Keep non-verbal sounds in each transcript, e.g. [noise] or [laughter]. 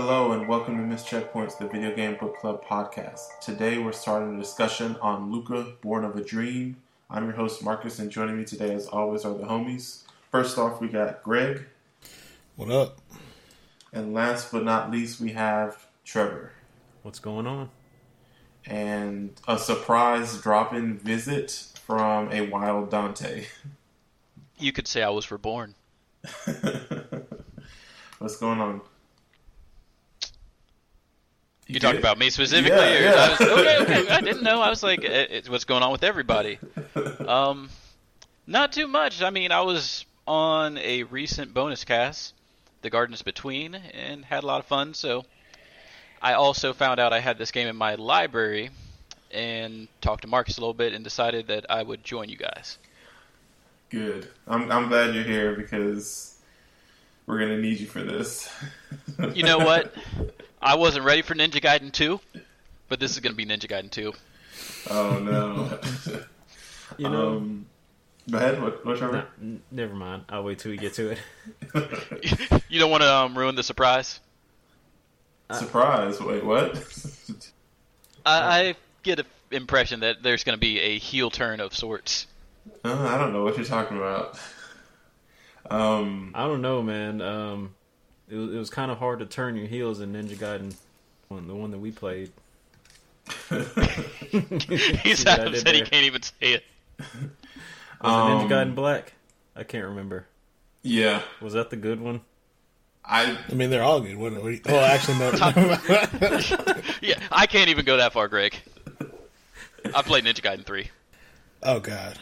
Hello and welcome to Miss Checkpoints, the video game book club podcast. Today we're starting a discussion on Lucah, Born of a Dream. I'm your host Marcus, and joining me today, as always, are the homies. First off, we got Greg, What up? and last but not least, we have Trevor. What's going on? And a surprise drop-in visit from a wild Dante. You could say I was reborn. [laughs] What's going on? You talking about me specifically? Yeah, or yeah. I was, okay, okay. I [laughs] didn't know. I was like, eh, eh, what's going on with everybody? Um, not too much. I mean, I was on a recent bonus cast, The Gardens Between, and had a lot of fun. So, I also found out I had this game in my library, and talked to Marcus a little bit, and decided that I would join you guys. Good. I'm I'm glad you're here because we're gonna need you for this. You know what? [laughs] I wasn't ready for Ninja Gaiden 2, but this is going to be Ninja Gaiden 2. oh no. [laughs] You know, Um, go ahead. What, what Trevor? Nah, n- never mind. I'll wait till we get to it. [laughs] you don't want to um, ruin the surprise. Surprise! Wait, what? I, I get an impression that there's going to be a heel turn of sorts. Uh, I don't know what you're talking about. Um, I don't know, man. Um, it was, it was kind of hard to turn your heels in Ninja Gaiden, one the one that we played. [laughs] He's See what I said he there? can't even say it. Was Um, it Ninja Gaiden Black? I can't remember. yeah, Was that the good one? I I mean, they're all good. What, what, oh, actually, no. [laughs] [laughs] Yeah, I can't even go that far, Greg. I played Ninja Gaiden 3. oh God.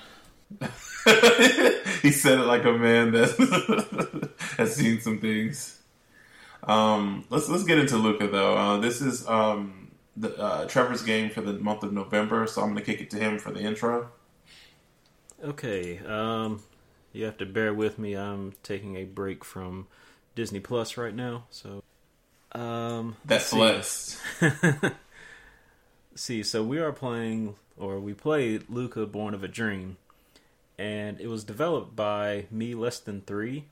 he said it like a man that has seen some things. Um, let's let's get into Lucah though. Uh, this is um, the, uh, Trevor's game for the month of November, so I'm going to kick it to him for the intro. Okay. Um, you have to bear with me. I'm taking a break from Disney Plus right now, so. Um, That's blessed. [laughs] See, so we are playing, or we played Lucah Born of a Dream, and it was developed by Me Less Than Three,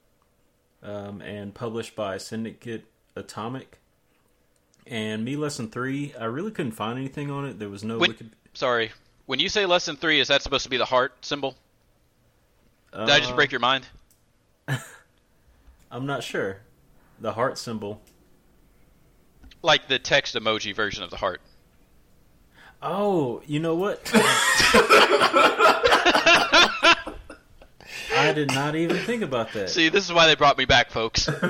um, and published by Syndicate Atomic. And Me Less Than Three, I really couldn't find anything on it. There was no When- wiki. Sorry. When you say lesson 3, is that supposed to be the heart symbol? Did I just Uh, break your mind? [laughs] I'm not sure. The heart symbol. Like the text emoji version of the heart. Oh, you know what? [laughs] I did not even think about that. See, this is why they brought me back, folks. [laughs]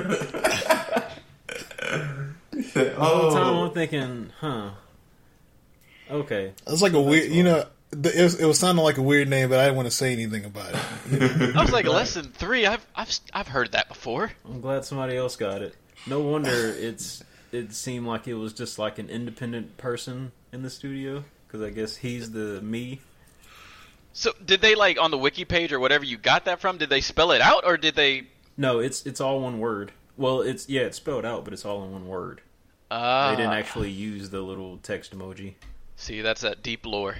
The whole oh. time oh, I'm thinking, huh? Okay. It's like a weird, you know, the, it was, it was sounding like a weird name, but I didn't want to say anything about it. I was like, less than 3? I've, I've, I've heard that before. I'm glad somebody else got it. No wonder it's it seemed like it was just like an independent person in the studio because I guess he's the me. So, did they, like, on the wiki page or whatever you got that from, did they spell it out, or did they... No, it's it's all one word. Well, it's yeah, it's spelled out, but it's all in one word. Uh, They didn't actually use the little text emoji. See, that's that deep lore.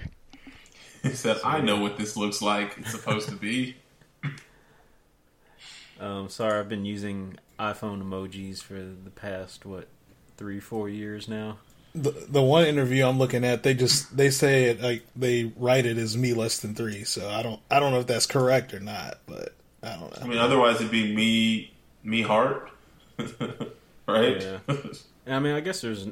he said, "I know what this looks like. It's supposed to be." [laughs] Um, sorry, I've been using iPhone emojis for the past what three, four years now. The, the one interview I'm looking at, they just they say it like they write it as me less than three. So I don't I don't know if that's correct or not, but I don't know. I mean, otherwise it'd be me, me heart, [laughs] right? Yeah. I mean, I guess there's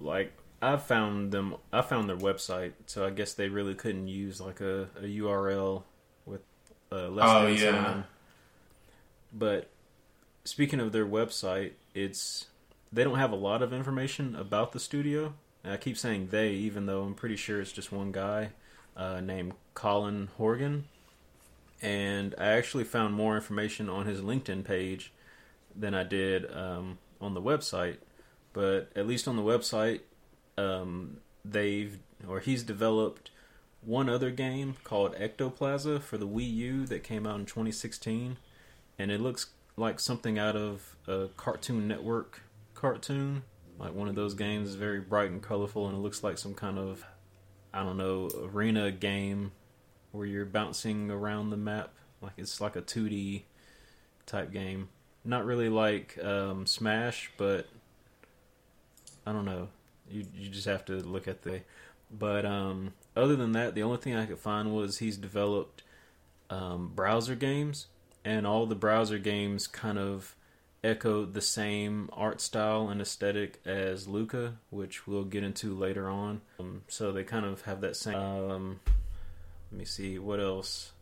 like I found them. I found their website, so I guess they really couldn't use like a, a URL with a less Oh, than yeah. sign. But speaking of their website, it's they don't have a lot of information about the studio. And I keep saying they, even though I'm pretty sure it's just one guy uh, named Colin Horgan. And I actually found more information on his LinkedIn page than I did um, on the website. But at least on the website, um, they've or he's developed one other game called Ectoplaza for the Wii U that came out in 2016, and it looks like something out of a Cartoon Network cartoon. Like one of those games is very bright and colorful, and it looks like some kind of I don't know arena game where you're bouncing around the map. Like it's like a 2D type game. Not really like um, Smash, but I don't know. You you just have to look at the. But um, other than that, the only thing I could find was he's developed um, browser games, and all the browser games kind of echoed the same art style and aesthetic as Lucah, which we'll get into later on. Um, so they kind of have that same. Um, let me see what else.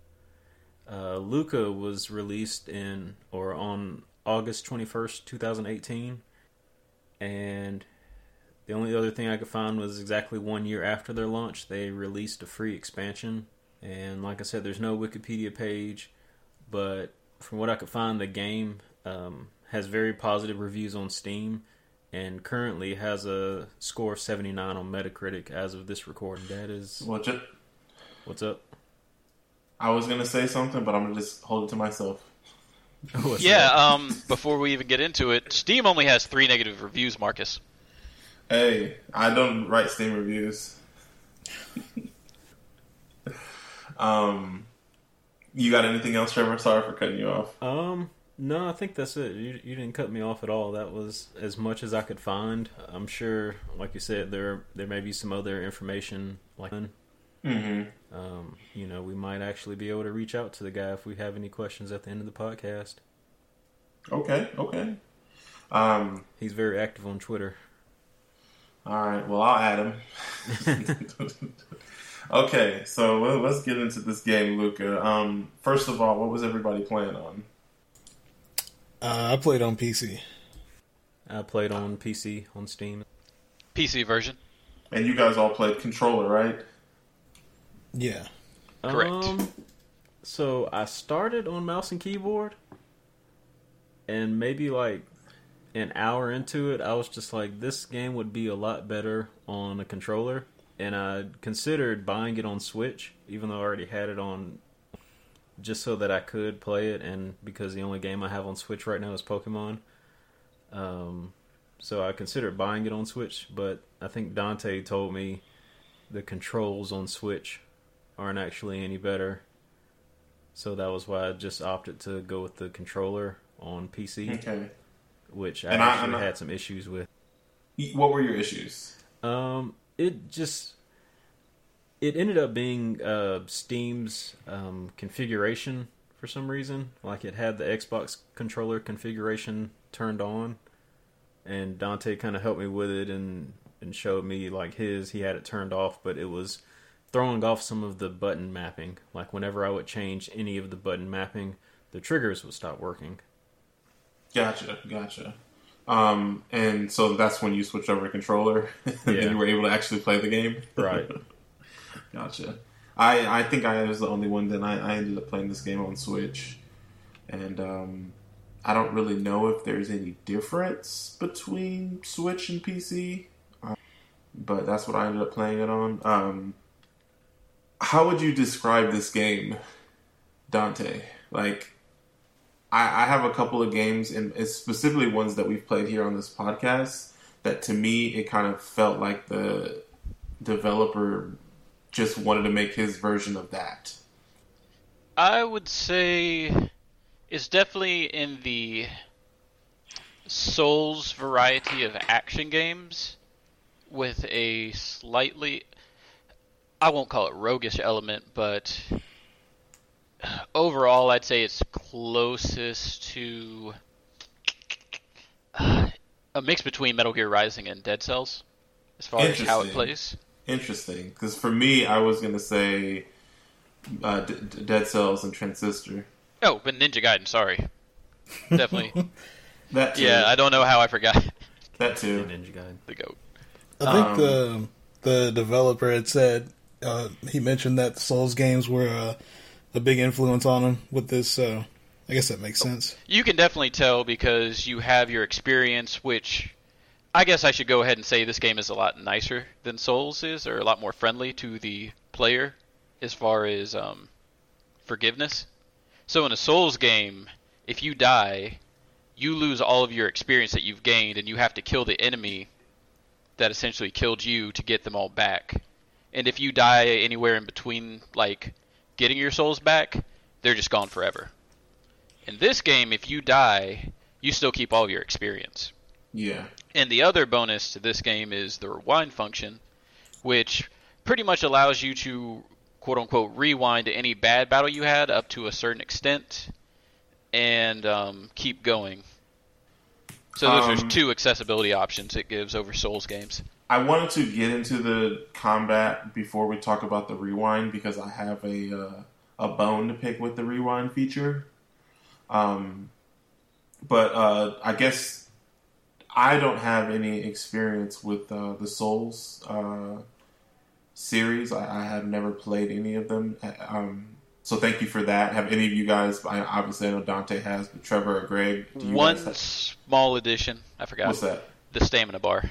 Uh, Lucah was released in or on August twenty first, two thousand eighteen, and the only other thing I could find was exactly one year after their launch, they released a free expansion. And like I said, there's no Wikipedia page, but from what I could find, the game um, has very positive reviews on Steam and currently has a score of 79 on Metacritic as of this recording. That is. What's it? What's up? I was gonna say something, but I'm gonna just hold it to myself. [laughs] What's yeah, um, before we even get into it, Steam only has three negative reviews, Marcus. Hey, I don't write Steam reviews. [laughs] um, you got anything else, Trevor? Sorry for cutting you off. Um, no, I think that's it. You you didn't cut me off at all. That was as much as I could find. I'm sure, like you said, there there may be some other information like. Mm-hmm. Um, you know, we might actually be able to reach out to the guy if we have any questions at the end of the podcast. Okay, okay. Um, He's very active on Twitter. all right. Well, I'll add him. [laughs] okay, so let's get into this game, Lucah. Um, first of all, what was everybody playing on? Uh, I played on PC. I played on PC on Steam. PC version. And you guys all played controller, right? Yeah. Correct. Um, so I started on mouse and keyboard, and maybe like an hour into it, I was just like, this game would be a lot better on a controller. And I considered buying it on Switch, even though I already had it on, just so that I could play it. And because the only game I have on Switch right now is Pokemon, um, so I considered buying it on Switch. But I think Dante told me the controls on Switch aren't actually any better. So that was why I just opted to go with the controller on PC, Okay. which I And actually I- had some issues with. What were your issues? Um, it just it ended up being uh, Steam's um, configuration for some reason. Like it had the Xbox controller configuration turned on, and Dante kind of helped me with it and and showed me like his he had it turned off, but it was throwing off some of the button mapping. Like whenever I would change any of the button mapping, the triggers would stop working. Gotcha, gotcha. Um, and so that's when you switched over to controller, [laughs] and Yeah. then you were able to actually play the game. Right. [laughs] Gotcha. I I think I was the only one. Then I, I ended up playing this game on Switch, and um, I don't really know if there's any difference between Switch and PC, uh, but that's what I ended up playing it on. Um, how would you describe this game, Dante? Like, I, I have a couple of games, and specifically ones that we've played here on this podcast. That to me, it kind of felt like the developer just wanted to make his version of that. I would say it's definitely in the Souls variety of action games with a slightly I won't call it roguish element, but overall I'd say it's closest to uh, a mix between Metal Gear Rising and Dead Cells as far as how it plays. Interesting, because for me, I was gonna say uh, D- D- Dead Cells and Transistor. Oh, but Ninja Gaiden, sorry. Definitely. [laughs] That too. yeah, I don't know how I forgot that too. Ninja Gaiden. the goat. I think Um, the the developer had said uh, he mentioned that Souls games were uh, a big influence on him with this. So I guess that makes sense. You can definitely tell because you have your experience, which I guess I should go ahead and say this game is a lot nicer than Souls is, or a lot more friendly to the player as far as um, forgiveness. So in a Souls game, if you die, you lose all of your experience that you've gained, and you have to kill the enemy that essentially killed you to get them all back. And if you die anywhere in between, like getting your souls back, they're just gone forever. In this game, if you die, you still keep all of your experience. Yeah. And the other bonus to this game is the rewind function, which pretty much allows you to quote unquote rewind any bad battle you had up to a certain extent and um, keep going. So those Um, are two accessibility options it gives over Souls games. I wanted to get into the combat before we talk about the rewind because I have a uh, a bone to pick with the rewind feature. Um, but uh, I guess I don't have any experience with uh, the Souls uh, series. I, I have never played any of them. Um, so thank you for that. Have any of you guys? I, obviously, I know Dante has, but Trevor or Greg, do you One have- small addition, I forgot. what's that? The stamina bar.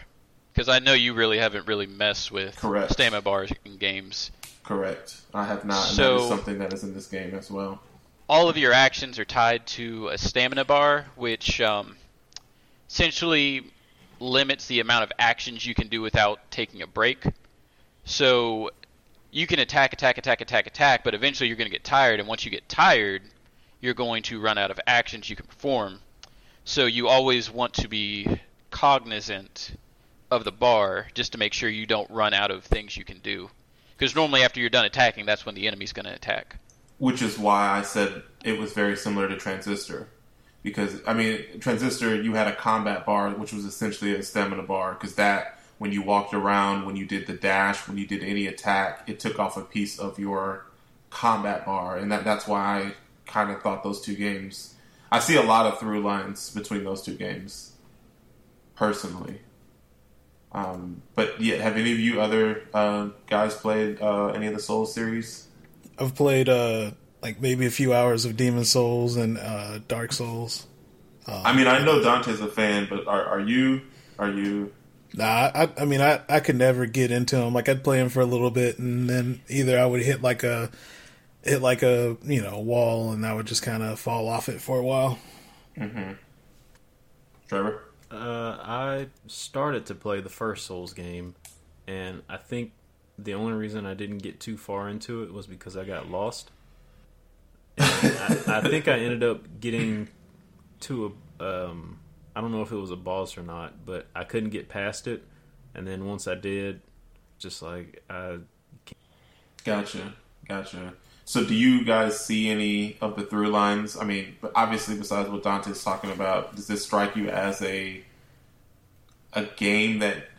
Because I know you really haven't really messed with Correct. stamina bars in games. Correct. I have not. And So- that is something that is in this game as well. all of your actions are tied to a stamina bar, which um, essentially limits the amount of actions you can do without taking a break. So you can attack, attack, attack, attack, attack, but eventually you're going to get tired, and once you get tired, you're going to run out of actions you can perform. So you always want to be cognizant of the bar just to make sure you don't run out of things you can do. Because normally after you're done attacking, that's when the enemy's going to attack. Which is why I said it was very similar to Transistor. Because, I mean, Transistor, you had a combat bar, which was essentially a stamina bar, because that, when you walked around, when you did the dash, when you did any attack, it took off a piece of your combat bar. And that, that's why I kind of thought those two games. I see a lot of through lines between those two games, personally. Um, but yeah, have any of you other uh, guys played uh, any of the Souls series? I've played uh like maybe a few hours of Demon Souls and uh Dark Souls. I mean, I know Dante's a fan, but are, are you? Are you? Nah, I, I mean, I, I could never get into him. Like, I'd play him for a little bit, and then either I would hit like a hit like a you know wall, and I would just kind of fall off it for a while. Mm-hmm. Trevor? Uh, I started to play the first Souls game, and I think the only reason I didn't get too far into it was because I got lost. I, I think I ended up getting to a, um, I don't know if it was a boss or not, but I couldn't get past it. And then once I did, just like I Gotcha, gotcha. So, do you guys see any of the through lines? I mean, obviously, besides what Dante's talking about, does this strike you as a a game that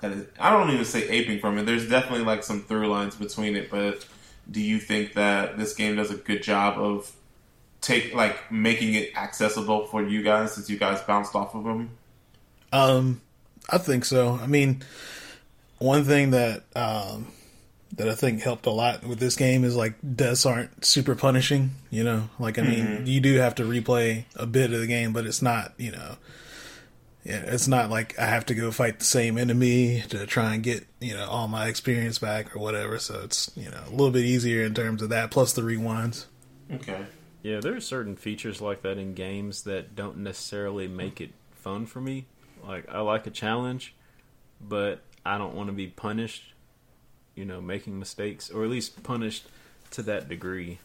that is? I don't even say aping from it. There's definitely like some through lines between it, but do you think that this game does a good job of take like making it accessible for you guys since you guys bounced off of them? Um, I think so. I mean, one thing that um, that I think helped a lot with this game is like deaths aren't super punishing. You know, like I mean, you do have to replay a bit of the game, but it's not. You know, yeah, it's not like I have to go fight the same enemy to try and get you know all my experience back or whatever. So it's you know a little bit easier in terms of that. Plus the rewinds. Okay. Yeah, there are certain features like that in games that don't necessarily make it fun for me. Like I like a challenge, but I don't want to be punished, you know, making mistakes or at least punished to that degree.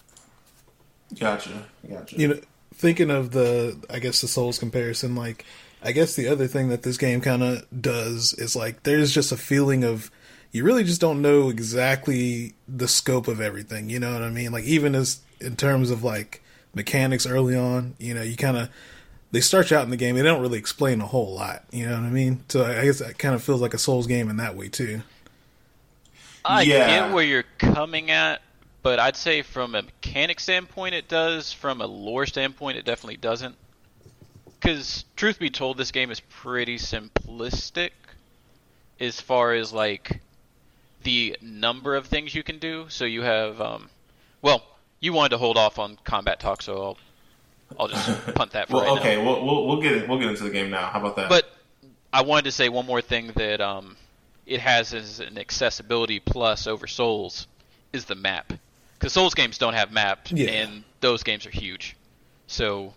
Gotcha. Gotcha. you know thinking of the i guess the souls comparison like i guess the other thing that this game kind of does is like there's just a feeling of you really just don't know exactly the scope of everything you know what i mean like even as in terms of like mechanics early on you know you kind of they start you out in the game they don't really explain a whole lot you know what i mean so i guess that kind of feels like a souls game in that way too I Yeah. get where you're coming at, but I'd say from a mechanic standpoint it does. From a lore standpoint, it definitely doesn't. Because truth be told, this game is pretty simplistic as far as like the number of things you can do. So you have, um, well, you wanted to hold off on combat talk, so I'll, I'll just [laughs] punt that for well, right now. okay. We'll, we'll we'll get we'll get into the game now. How about that? But I wanted to say one more thing that um, it has as an accessibility plus over Souls is the map. Because Souls games don't have maps, Yeah. and those games are huge. So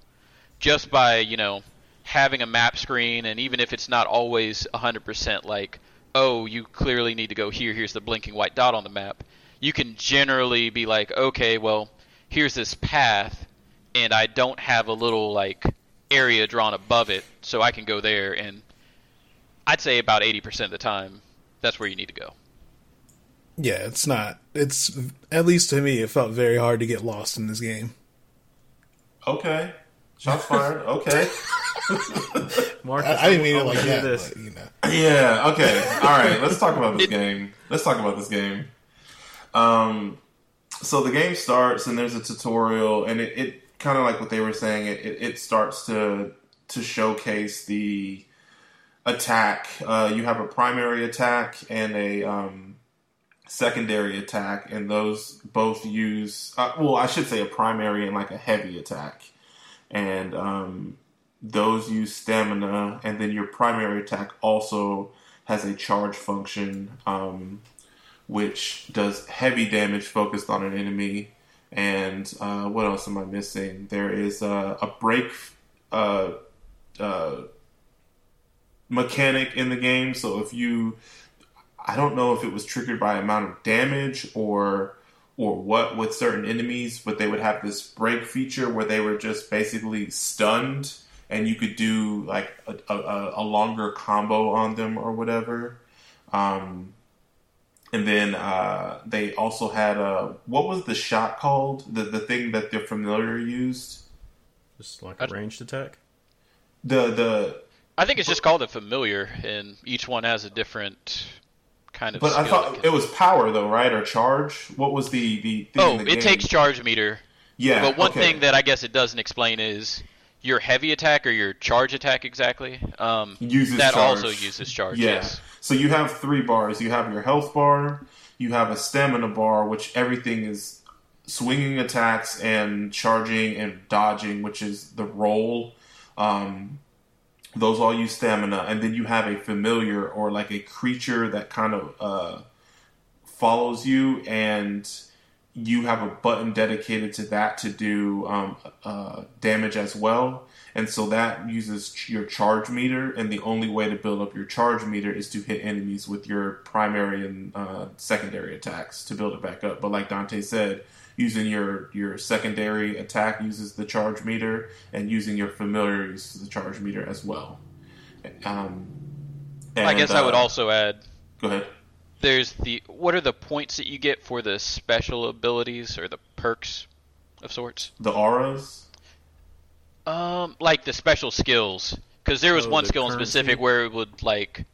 just by you know having a map screen, and even if it's not always 100% like, oh, you clearly need to go here. Here's the blinking white dot on the map. You can generally be like, okay, well, here's this path, and I don't have a little like area drawn above it, so I can go there. And I'd say about eighty percent of the time, that's where you need to go. Yeah, it's not. It's at least to me, it felt very hard to get lost in this game. Okay. Shots fired. Okay. [laughs] Marcus, I, I didn't mean it like do that, This. but you know. Yeah. Okay. All right. Let's talk about this game. Let's talk about this game. Um, so the game starts and there's a tutorial, and it, it kind of like what they were saying. It, it, it starts to to showcase the attack. Uh, you have a primary attack and a um, secondary attack, and those both use. Uh, well, I should say a primary and like a heavy attack, and um, those use stamina, and then your primary attack also has a charge function, um, which does heavy damage focused on an enemy. And uh, what else am I missing? There is a, a break uh, uh, mechanic in the game. So if you, I don't know if it was triggered by amount of damage or or what with certain enemies, but they would have this break feature where they were just basically stunned and you could do like a, a, a longer combo on them or whatever. Um, and then uh, they also had a what was the shot called? The the thing that the familiar used. Just like a ranged attack. The the I think it's just called a familiar, and each one has a different kind of. but I thought it was power though, right? Or charge? What was the the thing Oh, the it game? takes charge meter. Yeah, But one okay. thing that I guess it doesn't explain is your heavy attack or your charge attack exactly. Um, uses that charge. also uses charge. Yeah. Yes. So you have three bars. You have your health bar, you have a stamina bar, which everything is swinging attacks and charging and dodging, which is the roll. Um, those all use stamina, and then you have a familiar or like a creature that kind of uh, follows you, and you have a button dedicated to that to do um, uh, damage as well. And so that uses your charge meter, and the only way to build up your charge meter is to hit enemies with your primary and uh, secondary attacks to build it back up. But like Dante said, using your your secondary attack uses the charge meter, and using your familiar uses the charge meter as well. Um, I and, guess I would uh, also add go ahead. there's the what are the points that you get for the special abilities or the perks of sorts? The auras. Um, like the special skills, because there was Oh, one the skill in specific where it would like,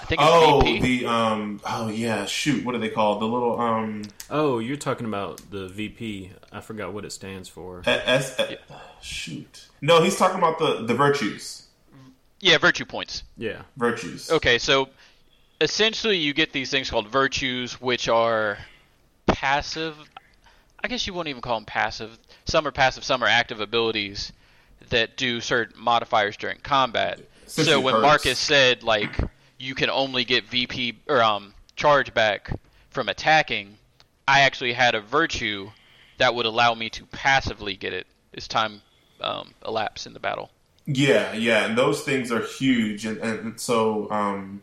I think it's Oh, VP. the um. Oh yeah, shoot. What are they called? The little um. Oh, you're talking about the VP. I forgot what it stands for. S. S shoot. No, he's talking about the the virtues. yeah, virtue points. Yeah. Virtues. Okay, so essentially you get these things called virtues, which are passive. I guess you wouldn't even call them passive. Some are passive, some are active abilities that do certain modifiers during combat. so when perks. Marcus said like you can only get VP or um charge back from attacking, I actually had a virtue that would allow me to passively get it as time um, elapsed in the battle. Yeah, yeah, and those things are huge, and, and so um,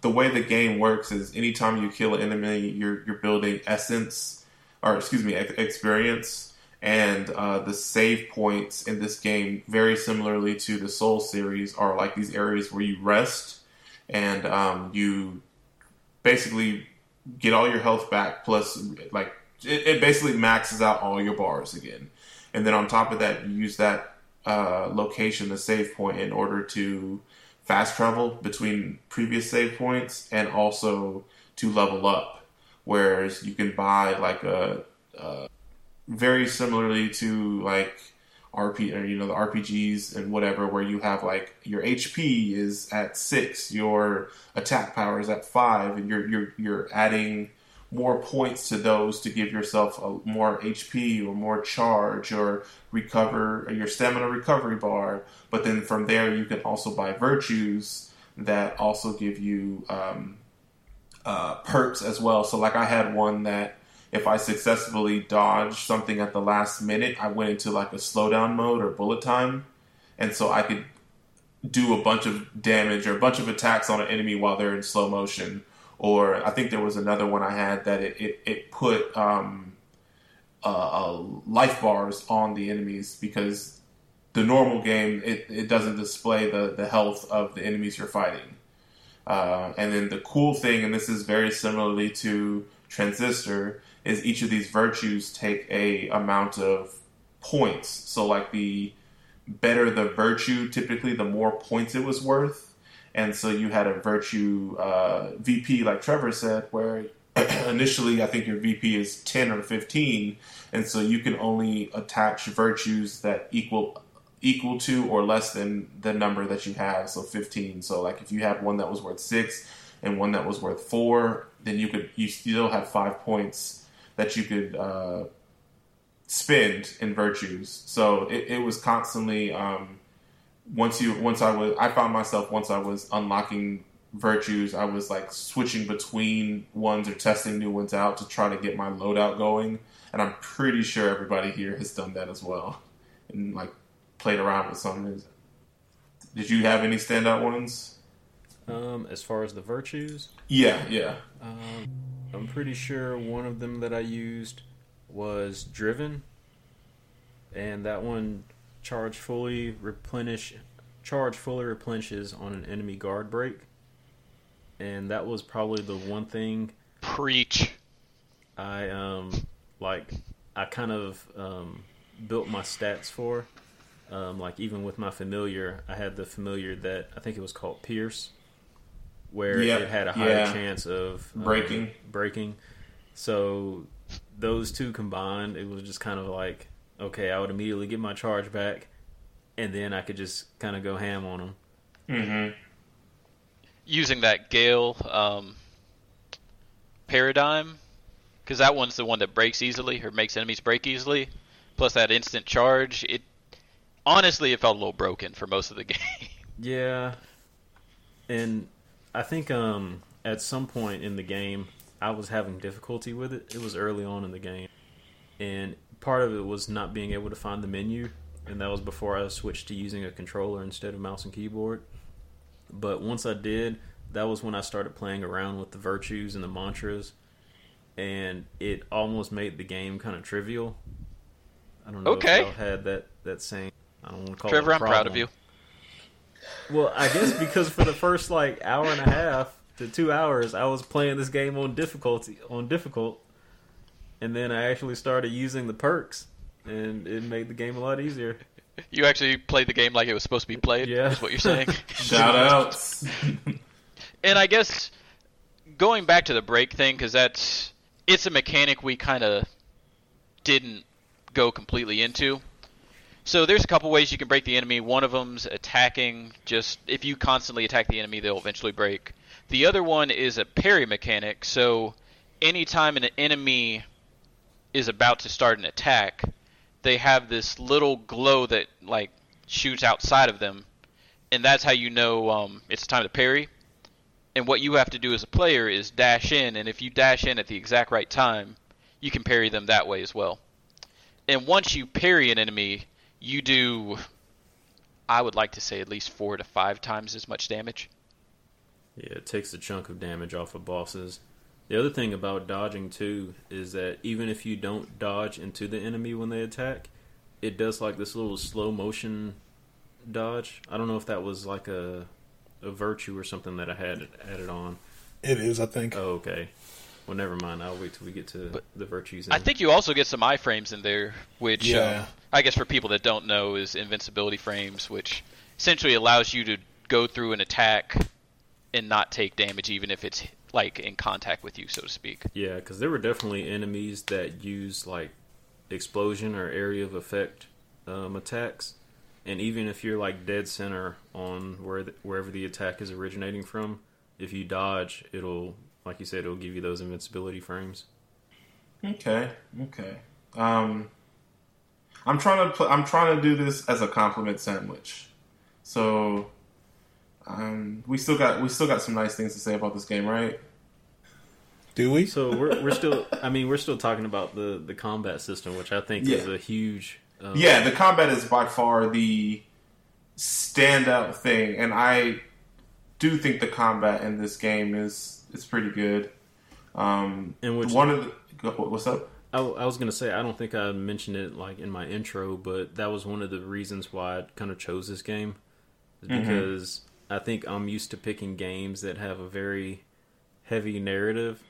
the way the game works is anytime you kill an enemy, you're you're building essence, or excuse me, experience, and uh, the save points in this game, very similarly to the Soul series, are like these areas where you rest and um, you basically get all your health back plus like it, it basically maxes out all your bars again. And then on top of that you use that uh, location the save point in order to fast travel between previous save points and also to level up. Whereas you can buy like a, a very similarly to like RP or you know the RPGs and whatever where you have like your HP is at six, your attack power is at five, and you're you're you're adding more points to those to give yourself a more HP or more charge or recover your stamina recovery bar. But then from there you can also buy virtues that also give you um, uh, perks as well. So like I had one that if I successfully dodged something at the last minute, I went into like a slowdown mode or bullet time, and so I could do a bunch of damage or a bunch of attacks on an enemy while they're in slow motion. Or I think there was another one I had that it it, it put um, uh, uh, life bars on the enemies because the normal game, it, it doesn't display the, the health of the enemies you're fighting. Uh, and then the cool thing, and this is very similarly to Transistor, is each of these virtues take a amount of points. So like the better the virtue, typically the more points it was worth. And so you had a virtue uh, VP, like Trevor said, where [clears throat] initially I think your VP is 10 or 15. And so you can only attach virtues that equal equal to or less than the number that you have, so 15. So like if you had one that was worth 6 and one that was worth 4, then you could you still have 5 points that you could uh, spend in virtues. So it, it was constantly um, once you once I was I found myself once I was unlocking virtues, I was like switching between ones or testing new ones out to try to get my loadout going. And I'm pretty sure everybody here has done that as well. And like played around with some. Did you have any standout ones? Um, as far as the virtues, Yeah, yeah. um, I'm pretty sure one of them that I used was driven, and that one charge fully replenish charge fully replenishes on an enemy guard break, and that was probably the one thing Preach. I um like I kind of um built my stats for. Um, like even with my familiar, I had the familiar that I think it was called Pierce, where Yeah, it had a higher yeah. chance of um, Breaking. breaking. So those two combined, it was just kind of like okay, I would immediately get my charge back, and then I could just kind of go ham on them. Mm-hmm. Using that Gale um, paradigm, because that one's the one that breaks easily or makes enemies break easily. Plus that instant charge. It honestly, it felt a little broken for most of the [laughs] game. Yeah, and I think um, at some point in the game, I was having difficulty with it. It was early on in the game, and part of it was not being able to find the menu, and that was before I switched to using a controller instead of mouse and keyboard. But once I did, that was when I started playing around with the virtues and the mantras, and it almost made the game kind of trivial. I don't know Okay. if y'all had that that same. I don't want to call Trevor, it a I'm proud of you. Well, I guess because for the first like hour and a half to two hours, I was playing this game on difficulty on difficult, and then I actually started using the perks, and it made the game a lot easier. You actually played the game like it was supposed to be played. Yeah. is what you're saying. [laughs] Shout outs. [laughs] and I guess going back to the break thing because that's it's a mechanic we kind of didn't go completely into. So there's a couple ways you can break the enemy. One of them's attacking. Just if you constantly attack the enemy, they'll eventually break. The other one is a parry mechanic. So anytime an enemy is about to start an attack, they have this little glow that like shoots outside of them, and that's how you know um, it's time to parry. And what you have to do as a player is dash in, and if you dash in at the exact right time, you can parry them that way as well. And once you parry an enemy, you do, I would like to say, at least four to five times as much damage. Yeah, it takes a chunk of damage off of bosses. The other thing about dodging too is that even if you don't dodge into the enemy when they attack, it does like this little slow motion dodge. I don't know if that was like a a virtue or something that I had added on. It is, I think. Oh, okay. Well, never mind. I'll wait till we get to But the virtues. I think you also get some iframes in there, which Yeah. um, I guess for people that don't know is invincibility frames, which essentially allows you to go through an attack and not take damage, even if it's like in contact with you, so to speak. Yeah, because there were definitely enemies that use like explosion or area of effect um, attacks, and even if you're like dead center on where the, wherever the attack is originating from, if you dodge, it'll like you said, it'll give you those invincibility frames. Okay, okay. Um, I'm trying to put, I'm trying to do this as a compliment sandwich. So, um, we still got we still got some nice things to say about this game, right? Do we? So we're we're still, I mean, we're still talking about the the combat system, which I think is a huge. Um, Yeah, the combat is by far the standout thing, and I do think the combat in this game is is pretty good. Um, And which- one of the what's up? I, I was gonna say I don't think I mentioned it like in my intro, but that was one of the reasons why I kind of chose this game, is Mhm. because I think I'm used to picking games that have a very heavy narrative,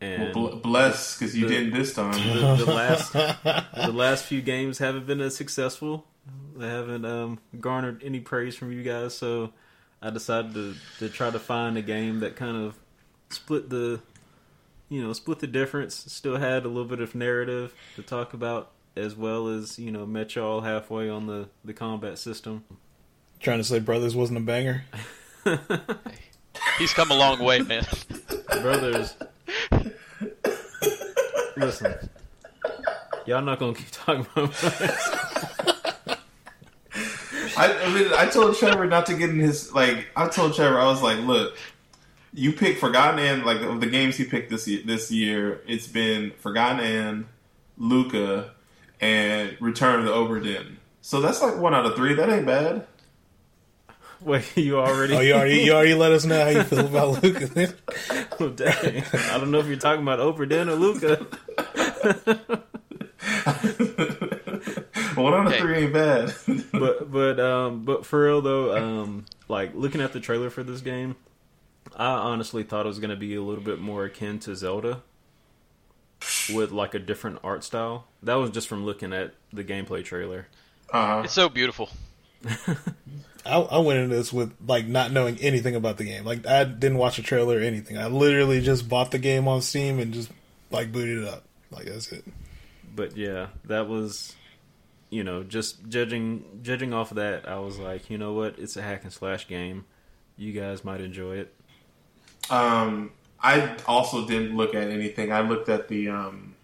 and Well, bless because you didn't this time. [laughs] the, the last the last few games haven't been as successful. They haven't um, garnered any praise from you guys, so I decided to to try to find a game that kind of split the you know split the difference. Still had a little bit of narrative to talk about, as well as you know met y'all halfway on the the combat system. Trying to say Brothers wasn't a banger. [laughs] He's come a long way, man. Brothers, listen, y'all not gonna keep talking about. I, I mean, I told Trevor not to get in his like. I told Trevor I was like, look, you pick Forgotton Anne. Like of the games he picked this year, this year, it's been Forgotten and Lucah, and Return of the Obra Dinn. So that's like one out of three. That ain't bad. Wait, you already? Oh, you already you already let us know how you feel about Lucah. Oh, [laughs] dang. I don't know if you're talking about Obra Dinn or Lucah. [laughs] one out of Okay. three ain't bad. [laughs] but but um but for real though um like looking at the trailer for this game i honestly thought it was going to be a little bit more akin to zelda with like a different art style that was just from looking at the gameplay trailer uh, It's so beautiful. [laughs] I, I went into this with like not knowing anything about the game. Like I didn't watch a trailer or anything. I literally just bought the game on Steam and just like booted it up. Like that's it. but yeah that was you know just judging judging off of that i was like you know what it's a hack and slash game you guys might enjoy it Um, I also didn't look at anything. I looked at the um,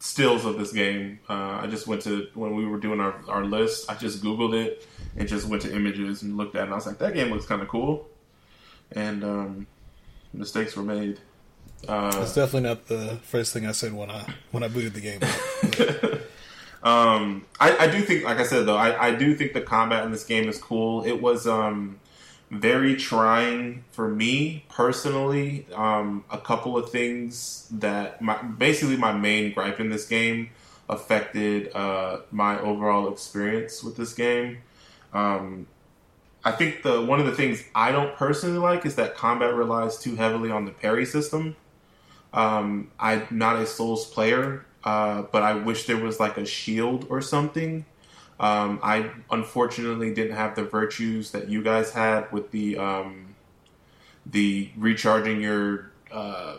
stills of this game. Uh, I just went to when we were doing our, our list. I just Googled it and just went to images and looked at it. And I was like, that game looks kind of cool. And um, mistakes were made. Uh, It's definitely not the first thing I said when I when I booted the game. [laughs] Um, I, I do think, like I said though, I, I do think the combat in this game is cool. It was um, very trying for me personally. Um, a couple of things that my basically my main gripe in this game affected uh, my overall experience with this game. Um, I think the one of the things I don't personally like is that combat relies too heavily on the parry system. Um, I'm not a Souls player, uh, but I wish there was like a shield or something. Um, I unfortunately didn't have the virtues that you guys had with the um, the recharging your uh,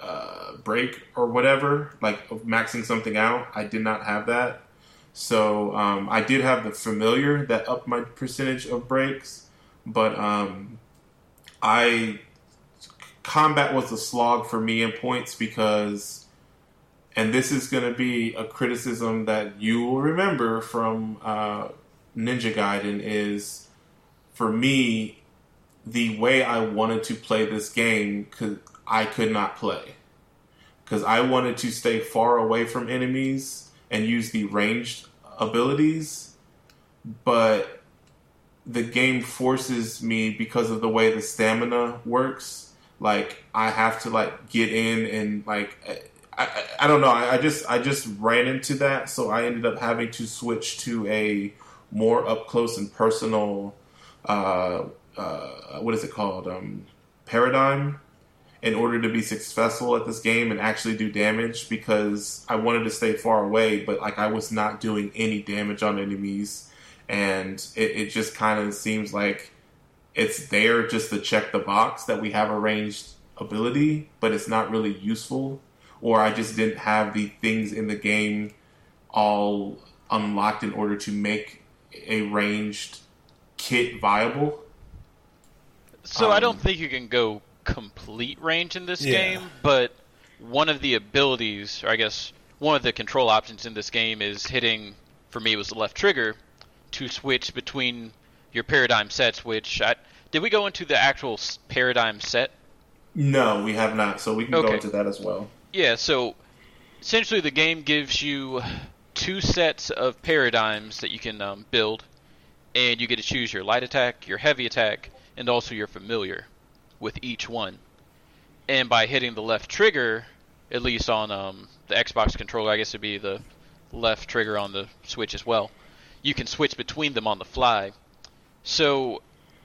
uh, break or whatever, like maxing something out. I did not have that. So um, I did have the familiar that upped my percentage of breaks, but um, I combat was a slog for me in points because, and this is going to be a criticism that you will remember from uh, Ninja Gaiden is for me the way I wanted to play this game because I could not play because I wanted to stay far away from enemies and use the ranged abilities, but the game forces me because of the way the stamina works. Like I have to like get in and like I, I, don't know. I, I just I just ran into that, so I ended up having to switch to a more up close and personal. Uh, uh, what is it called? Um, paradigm in order to be successful at this game and actually do damage because I wanted to stay far away, but like I was not doing any damage on enemies, and it, it just kind of seems like it's there just to check the box that we have a ranged ability, but it's not really useful, or I just didn't have the things in the game all unlocked in order to make a ranged kit viable. So I Um, don't think you can go complete range in this Yeah. game, but one of the abilities, or I guess one of the control options in this game is hitting, for me, it was the left trigger to switch between your paradigm sets. Which I, did we go into the actual paradigm set? No, we have not, so we can go into that as well. Yeah. So essentially, the game gives you two sets of paradigms that you can um, build, and you get to choose your light attack, your heavy attack, and also your familiar with each one. And by hitting the left trigger, at least on um, the Xbox controller. I guess it'd be the left trigger on the Switch as well. You can switch between them on the fly. So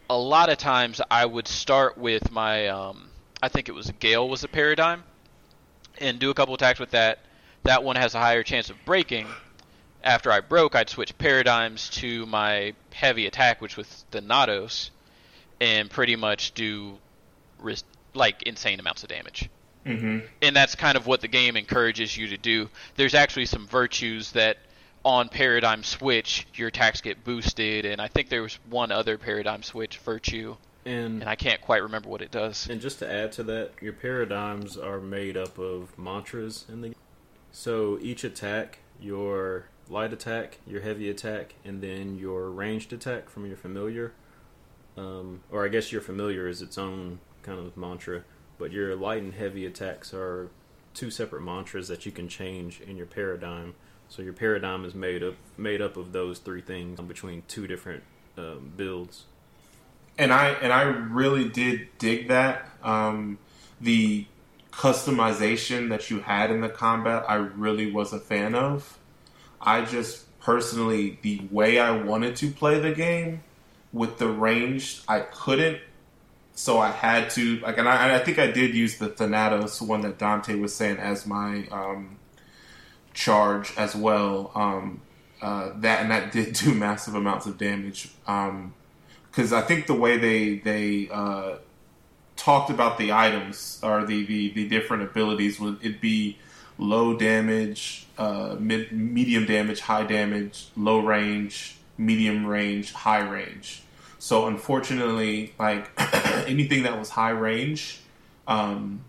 a lot of times I would start with my, um, I think it was Gale was a paradigm, and do a couple attacks with that. That one has a higher chance of breaking. After I broke, I'd switch paradigms to my heavy attack, which was the Thanatos, and pretty much do like insane amounts of damage. hmm And that's kind of what the game encourages you to do. There's actually some virtues that on paradigm switch your attacks get boosted, and I think there was one other paradigm switch virtue, And and I can't quite remember what it does. And just to add to that, your paradigms are made up of mantras in the game. So each attack, your light attack, your heavy attack, and then your ranged attack from your familiar, um, or I guess your familiar is its own kind of mantra, but your light and heavy attacks are two separate mantras that you can change in your paradigm. So your paradigm is made up made up of those three things between two different um, builds. And I and I really did dig that. Um, the customization that you had in the combat, I really was a fan of. I just personally, the way I wanted to play the game with the range, I couldn't. So I had to like, and I, I think I did use the Thanatos one that Dante was saying as my um, charge as well. Um, uh, that and that did [laughs] do massive amounts of damage. Um, because I think the way they they uh, talked about the items or the, the, the different abilities would it be low damage, uh, mid, medium damage, high damage, low range, medium range, high range. So unfortunately, like [coughs] anything that was high range um,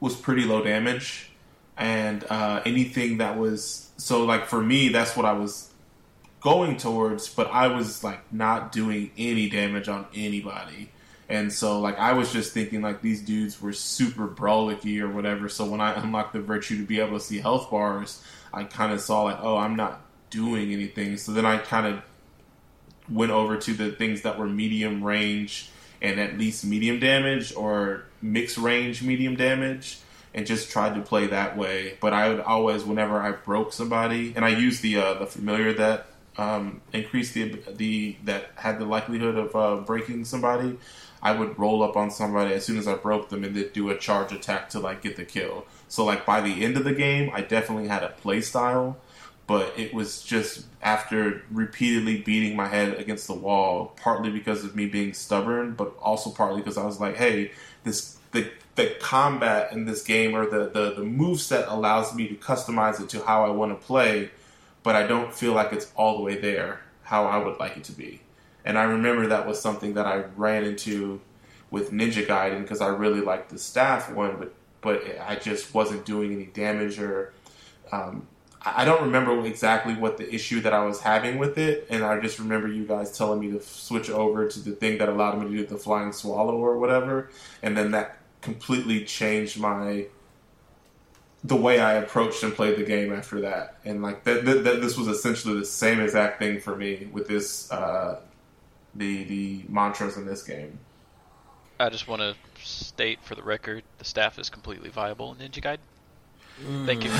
was pretty low damage, and uh, anything that was so like for me, that's what I was going towards, but I was like not doing any damage on anybody. And so like I was just thinking like these dudes were super brawlicky or whatever. So when I unlocked the virtue to be able to see health bars, I kind of saw like, oh, I'm not doing anything. So then I kind of went over to the things that were medium range and at least medium damage or mixed range medium damage and just tried to play that way. But I would always, whenever I broke somebody, and I used the uh, the familiar that um, increased the the that had the likelihood of uh, breaking somebody. I would roll up on somebody as soon as I broke them and then do a charge attack to like get the kill. So like by the end of the game, I definitely had a play style, but it was just after repeatedly beating my head against the wall, partly because of me being stubborn, but also partly because I was like, hey, this the the combat in this game or the the, the move set allows me to customize it to how I want to play, but I don't feel like it's all the way there how I would like it to be. And I remember that was something that I ran into with Ninja Gaiden because I really liked the staff one, but but I just wasn't doing any damage or um, I I don't remember exactly what the issue that I was having with it, and I just remember you guys telling me to switch over to the thing that allowed me to do the flying swallow or whatever, and then that completely changed my the way I approached and played the game after that. And like that, that, that this was essentially the same exact thing for me with this uh, the the mantras in this game. I just want to state for the record, the staff is completely viable in Ninja Gaiden. Thank you.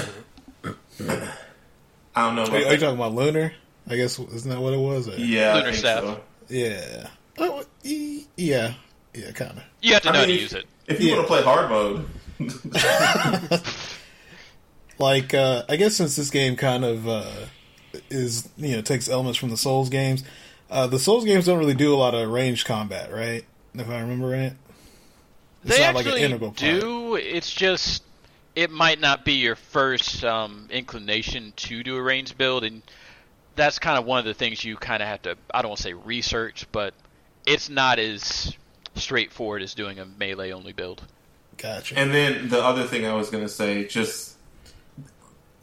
I don't know. Are, are you talking about Lunar? I guess isn't that what it was? Or- yeah, Lunar I think staff. so. Yeah. Oh, e- yeah. Yeah, kind of. You have to I know mean, how to if- use it. If you Yeah. want to play hard mode, [laughs] [laughs] [laughs] Like, uh, I guess since this game kind of uh, is, you know, takes elements from the Souls games, uh, the Souls games don't really do a lot of ranged combat, right? If I remember right. It's they not like an actually integral part. do. It's just it might not be your first um, inclination to do a range build, and that's kind of one of the things you kind of have to. I don't want to say research, but it's not as straightforward as doing a melee only build. Gotcha. And then the other thing I was going to say, just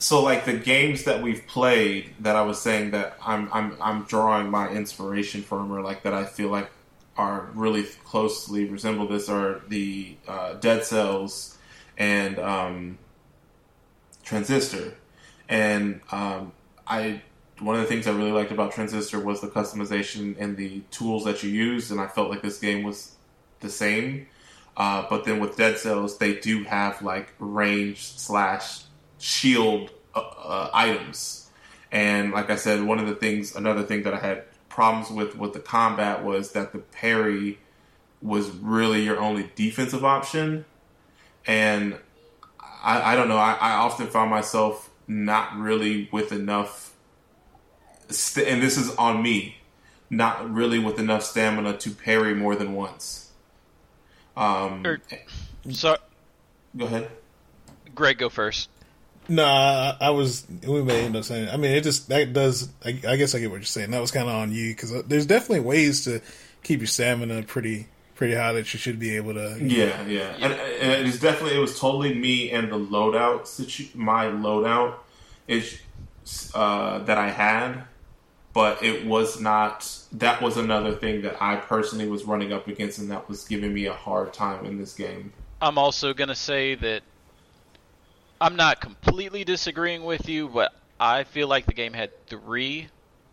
so like the games that we've played that I was saying that I'm I'm I'm drawing my inspiration from, or like that I feel like are really closely resemble this, are the uh, Dead Cells and um, Transistor, and um, I. One of the things I really liked about Transistor was the customization and the tools that you used, and I felt like this game was the same. Uh, but then with Dead Cells, they do have like range slash shield uh, uh, items. And like I said, one of the things, another thing that I had problems with with the combat was that the parry was really your only defensive option. And I, I don't know, I, I often found myself not really with enough, st- and this is on me, not really with enough stamina to parry more than once. Um, Er, So, go ahead. Greg, go first. No, I, I was. We may end up saying. I mean, it just that does. I, I guess I get what you're saying. That was kind of on you because there's definitely ways to keep your stamina pretty pretty high that you should be able to. Yeah, yeah, and, and it's definitely it was totally me and the loadout situ- my loadout is uh, that I had, but it was not. That was another thing that I personally was running up against, and that was giving me a hard time in this game. I'm also going to say that I'm not completely disagreeing with you, but I feel like the game had three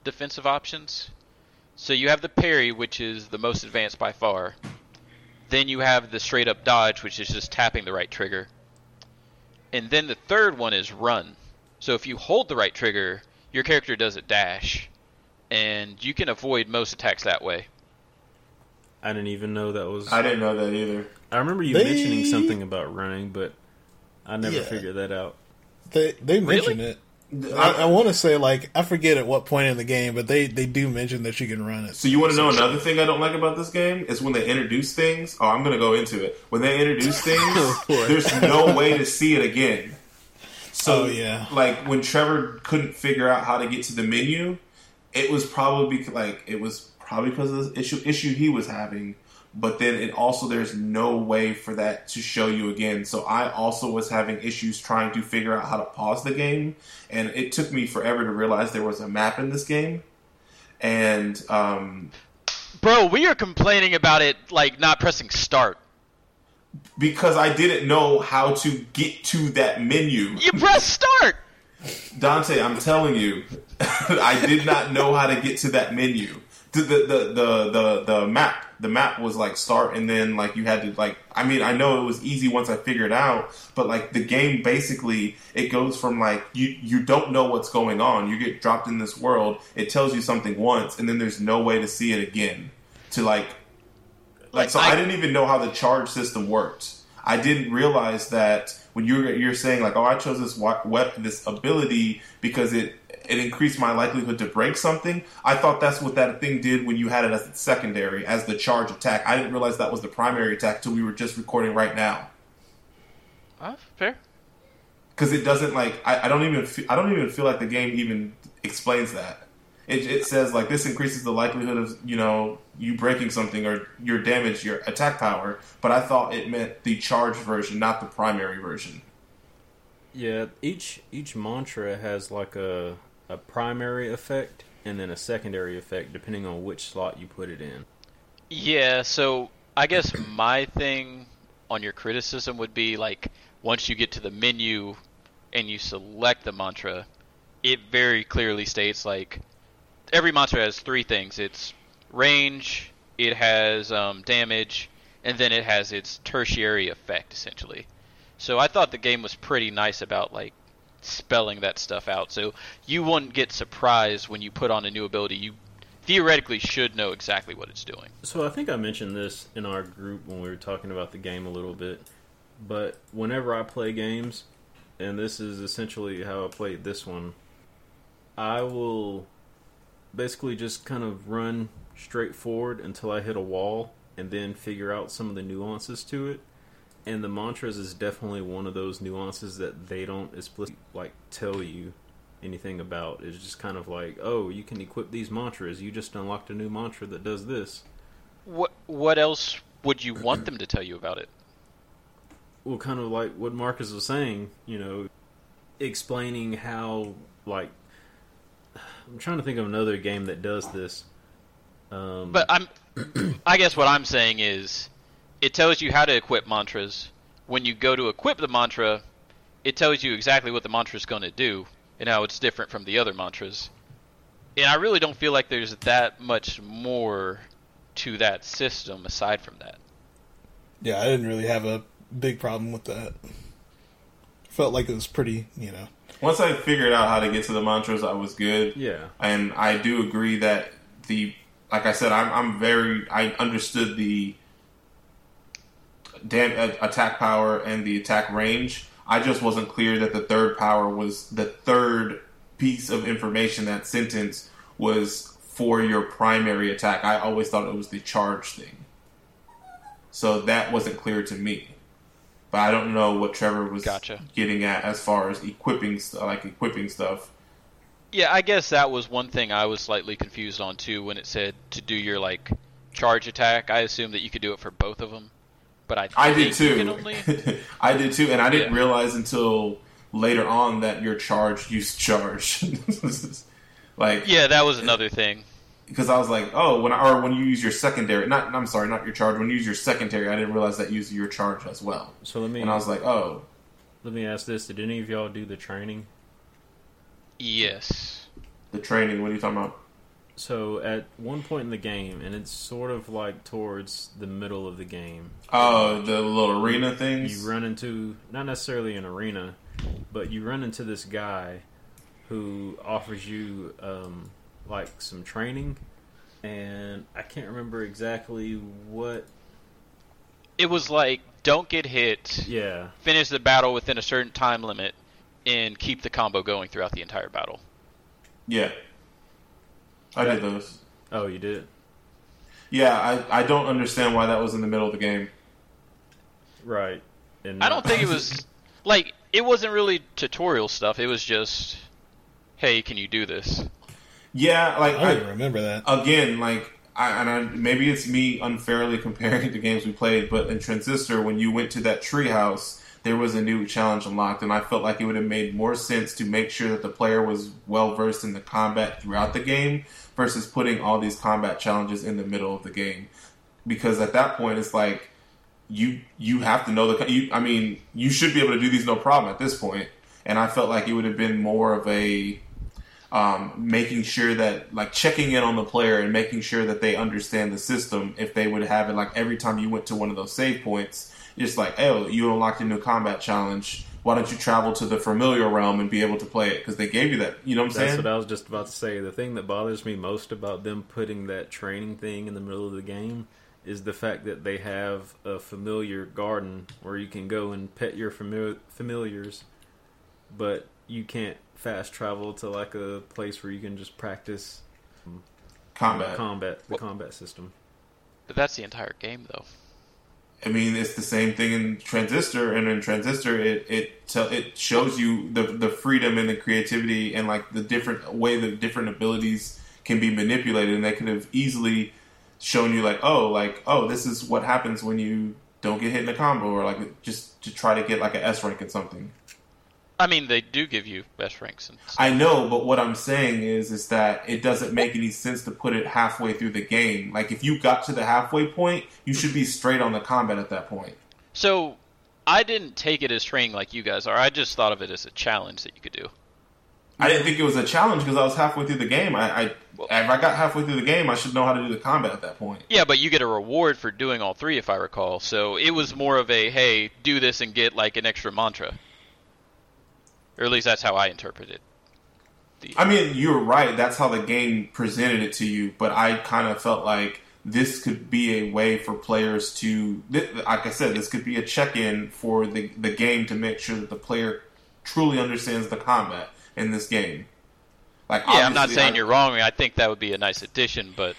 defensive options. So you have the parry, which is the most advanced by far. Then you have the straight up dodge, which is just tapping the right trigger. And then the third one is run. So if you hold the right trigger, your character does a dash. And you can avoid most attacks that way. I didn't even know that was. I didn't know that either. I remember you They- mentioning something about running, but I never Yeah. figured that out. They they mention it. I, I want to say like I forget at what point in the game, but they they do mention that you can run it. So you want to know another thing I don't like about this game is when they introduce things. Oh, I'm going to go into it. When they introduce things, [laughs] oh, there's no way to see it again. So Oh, yeah. like when Trevor couldn't figure out how to get to the menu, it was probably like it was probably because of the issue issue he was having. But then it also there's no way for that to show you again. So I also was having issues trying to figure out how to pause the game, and it took me forever to realize there was a map in this game. And um, Bro, we are complaining about it like not pressing start. because I didn't know how to get to that menu. You press start. Dante, I'm telling you, [laughs] I did not know how to get to that menu. The, the the the the the map, the map was like start, and then like you had to like. I mean, I know it was easy once I figured it out, but like the game basically it goes from like you you don't know what's going on. You get dropped in this world. It tells you something once, and then there's no way to see it again. To like like Like, so, I, I- didn't even know how the charge system worked. I didn't realize that when you're you're saying like, oh, I chose this wa- we- this ability because it it increased my likelihood to break something. I thought that's what that thing did when you had it as a secondary, as the charge attack. I didn't realize that was the primary attack until we were just recording right now. Uh, fair. Because it doesn't like I, I don't even fe- I don't even feel like the game even explains that. It, it says like this increases the likelihood of you know you breaking something or your damage, your attack power. But I thought it meant the charge version, not the primary version. Yeah, each each mantra has like a a primary effect and then a secondary effect depending on which slot you put it in. Yeah, so I guess my thing on your criticism would be like once you get to the menu and you select the mantra, it very clearly states like every mantra has three things. It's range, it has um, damage, and then it has its tertiary effect essentially. So I thought the game was pretty nice about like spelling that stuff out. So you wouldn't get surprised when you put on a new ability. You theoretically should know exactly what it's doing. So I think I mentioned this in our group when we were talking about the game a little bit. But whenever I play games, and this is essentially how I played this one, I will basically just kind of run straight forward until I hit a wall and then figure out some of the nuances to it. And the mantras is definitely one of those nuances that they don't explicitly like tell you anything about. It's just kind of like, oh, you can equip these mantras. You just unlocked a new mantra that does this. What what else would you want them to tell you about it? well, kind of like what Marcus was saying, you know, explaining how, like, I'm trying to think of another game that does this. Um, But I'm [clears throat] I guess what I'm saying is it tells you how to equip mantras. When you go to equip the mantra, it tells you exactly what the mantra is going to do and how it's different from the other mantras. And I really don't feel like there's that much more to that system aside from that. Yeah, I didn't really have a big problem with that. Felt like it was pretty, you know. Once I figured out how to get to the mantras, I was good. Yeah. and I do agree that the like I said, I'm I'm very I understood the dam- attack power and the attack range. I just wasn't clear that the third power was the third piece of information that sentence was for your primary attack. I always thought it was the charge thing. So that wasn't clear to me. But I don't know what Trevor was Gotcha. getting at as far as equipping like equipping stuff. Yeah, I guess that was one thing I was slightly confused on too when it said to do your like charge attack. I assumed that you could do it for both of them, but I I did think you can too. only- [laughs] I did too, and I didn't Yeah. realize until later on that your charge used [laughs] charge. like, yeah, that was another thing. because I was like, oh, when I, or when you use your secondary, not I'm sorry, not your charge. When you use your secondary, I didn't realize that used your charge as well. So let me And I was like, oh, let me ask this: Did any of y'all do the training? Yes. the training. What are you talking about? So at one point in the game, and it's sort of like towards the middle of the game, Oh, the little arena things. you run into not necessarily an arena, but you run into this guy who offers you um, like some training, and I can't remember exactly what. It was like don't get hit, Yeah, finish the battle within a certain time limit, and keep the combo going throughout the entire battle. yeah, I did those. oh, you did. Yeah, I I don't understand why that was in the middle of the game. Right. And I don't think it was [laughs] like it wasn't really tutorial stuff. It was just, hey, can you do this? Yeah, like I don't remember that. again, like, I, and I, maybe it's me unfairly [laughs] comparing the games we played, but in Transistor, when you went to that treehouse, there was a new challenge unlocked, and I felt like it would have made more sense to make sure that the player was well versed in the combat throughout the game versus putting all these combat challenges in the middle of the game. Because at that point, it's like you you have to know the. You, I mean, you should be able to do these no problem at this. And I felt like it would have been more of a um, making sure that like checking in on the player and making sure that they understand the system if they would have it like every time you went to one of those save points it's like oh you unlocked a new combat challenge why don't you travel to the familiar realm and be able to play it because they gave you that you know what i'm That's saying what I was just about to say. The thing that bothers me most about them putting that training thing in the middle of the game is the fact that they have a familiar garden where you can go and pet your famil- familiars, but you can't fast travel to like a place where you can just practice combat combat, the Well- combat system. But that's the entire game, though. I mean, it's the same thing in Transistor, and in Transistor, it it tell, it shows you the the freedom and the creativity and like the different way the different abilities can be manipulated, and they could have easily shown you like, oh, like oh, this is what happens when you don't get hit in a combo, or like just to try to get like an S rank in something. I mean, they do give you best ranks. And stuff. I know, but what I'm saying is, is that it doesn't make any sense to put it halfway through the game. Like if you got to the halfway point, you should be straight on the combat at that point. So, I didn't take it as training like you guys are. I just thought of it as a challenge that you could do. I didn't think it was a challenge because I was halfway through the game. I, I if I got halfway through the game, I should know how to do the combat at that point. Yeah, but you get a reward for doing all three, if I recall. So it was more of a hey, do this and get like an extra mantra, or at least that's how I interpreted. The, I mean, you're right. That's how the game presented it to you. But I kind of felt like this could be a way for players to, like I said, this could be a check-in for the the game to make sure that the player truly understands the combat in this game. Like, yeah, I'm not saying I- you're wrong. I think that would be a nice addition, but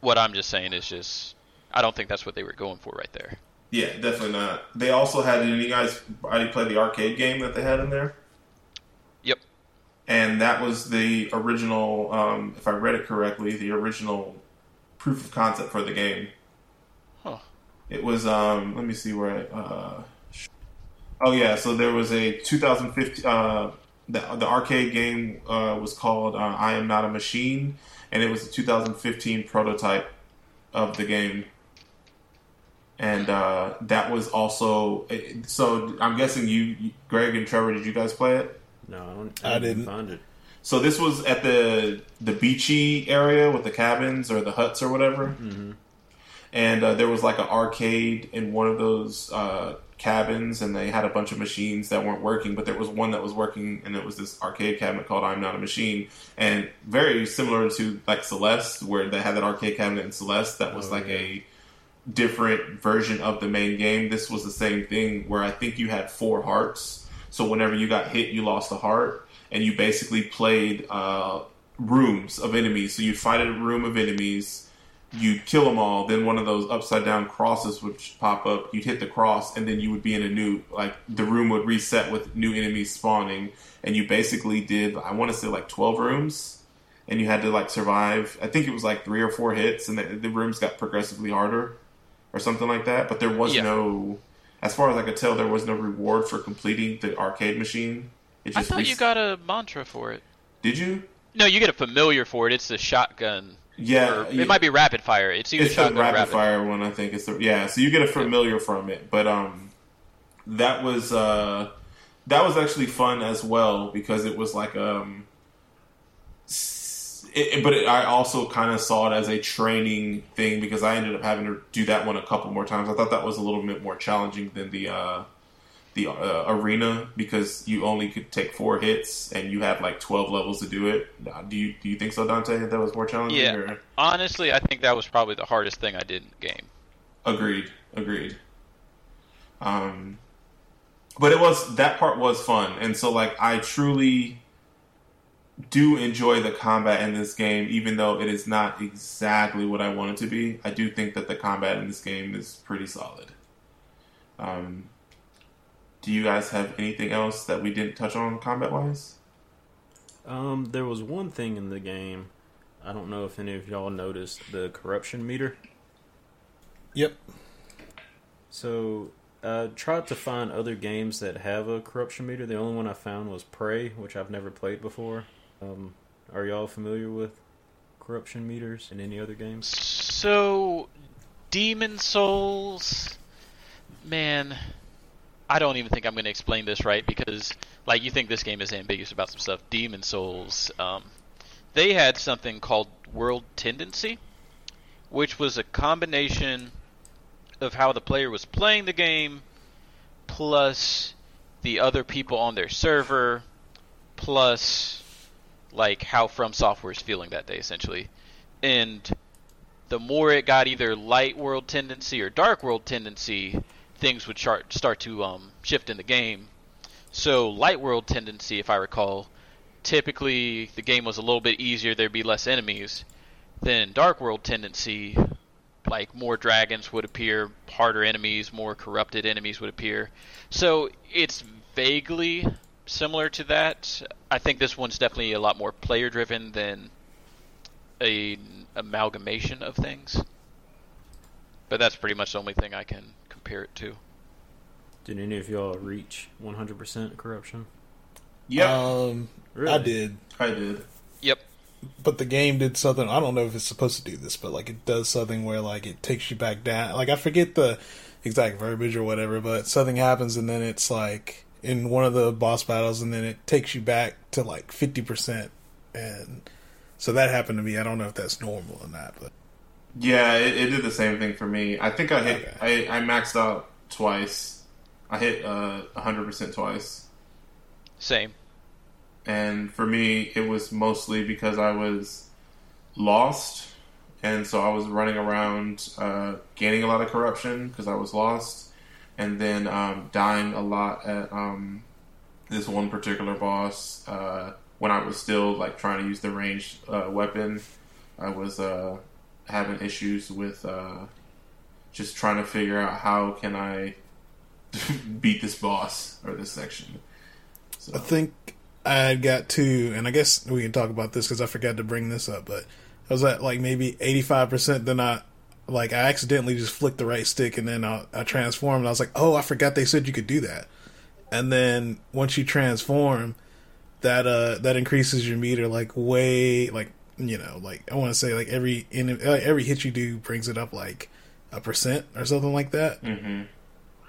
what I'm just saying is just I don't think that's what they were going for right there. Yeah, definitely not. They also had. Did you guys already play the arcade game that they had in there? And that was the original. Um, if I read it correctly, the original proof of concept for the game. Huh. It was. Um, let me see where. I, uh, oh yeah, so there was a 2015. Uh, the the arcade game uh, was called uh, "I Am Not a Machine," and it was a 2015 prototype of the game. And uh, that was also so. I'm guessing you, Greg and Trevor, did you guys play it? No, I, don't, I didn't. find it. So this was at the the beachy area with the cabins or the huts or whatever. hmm and uh, there was like an arcade in one of those uh, cabins, and they had a bunch of machines that weren't working, but there was one that was working, and it was this arcade cabinet called "I'm Not a Machine," and very similar to like Celeste, where they had that arcade cabinet in Celeste that was Oh, like yeah. a different version of the main game. This was the same thing where I think you had four hearts. So whenever you got hit, you lost a heart, and you basically played uh, rooms of enemies. So you'd fight a room of enemies, you'd kill them all. Then one of those upside down crosses would pop up. You'd hit the cross, and then you would be in a new like the room would reset with new enemies spawning, and you basically did I want to say like twelve rooms and you had to like survive. I think it was like three or four hits, and the, the rooms got progressively harder, or something like that. But there was Yeah. no, as far as I could tell, there was no reward for completing the arcade machine. It I thought you got a mantra for it. Did you? No, you get a familiar for it. It's the shotgun. Yeah, or, yeah. it might be rapid fire. It's either It's the shotgun rapid rapid. fire one, I think. It's the yeah. So you get a familiar from it, but um, that was uh, that was actually fun as well because it was like um, it, but it, I also kind of saw it as a training thing because I ended up having to do that one a couple more times. I thought that was a little bit more challenging than the uh, the uh, arena because you only could take four hits and you had like twelve levels to do it. Do you do you think so, Dante? That was more challenging? Yeah. Or? Honestly, I think that was probably the hardest thing I did in the game. Agreed. Agreed. Um, but it was that part was fun, and so like I truly do enjoy the combat in this game, even though it is not exactly what I want it to be. I do think that the combat in this game is pretty solid. Um, do you guys have anything else that we didn't touch on combat wise? Um, there was one thing in the game. I don't know if any of y'all noticed the corruption meter. Yep. So I tried to find other games that have a corruption meter. The only one I found was Prey, which I've never played before. Um, are y'all familiar with corruption meters in any other games? So, Demon's Souls, man, I don't even think I'm going to explain this right because, like, you think this game is ambiguous about some stuff. Demon's Souls, um, they had something called World Tendency, which was a combination of how the player was playing the game, plus the other people on their server, plus like how From Software is feeling that day, essentially. And the more it got either light world tendency or dark world tendency, things would start start to um, shift in the game. So light world tendency, if I recall, typically the game was a little bit easier. There'd be less enemies. Then dark world tendency, like more dragons would appear, harder enemies, more corrupted enemies would appear. So it's vaguely similar to that. I think this one's definitely a lot more player driven than a amalgamation of things. But that's pretty much the only thing I can compare it to. Did any of y'all reach 100% corruption? Yeah, Um, Really? I did, I did. Yep. but the game did something. I don't know if it's supposed to do this, but like it does something where like it takes you back down. Like I forget the exact verbiage or whatever, but something happens and then it's like in one of the boss battles, and then it takes you back to like fifty percent, and so that happened to me. I don't know if that's normal or not, but Yeah, it, it did the same thing for me. I think I hit. Okay. I, I maxed out twice. I hit uh, hundred percent twice, Same. and for me, it was mostly because I was lost, and so I was running around, uh, gaining a lot of corruption because I was lost, and then um, dying a lot at um, this one particular boss uh, when I was still like trying to use the ranged uh, weapon. I was uh, having issues with uh, just trying to figure out how can I [laughs] beat this boss or this section. So I think I got to, and I guess we can talk about this because I forgot to bring this up, but I was at like maybe 85%. Then I, like, I accidentally just flicked the right stick and then I, I transformed. And I was like, oh, I forgot they said you could do that. And then once you transform, that, uh, that increases your meter like way, like, you know, like, I want to say like every, in, like, every hit you do brings it up like a percent or something like that. hmm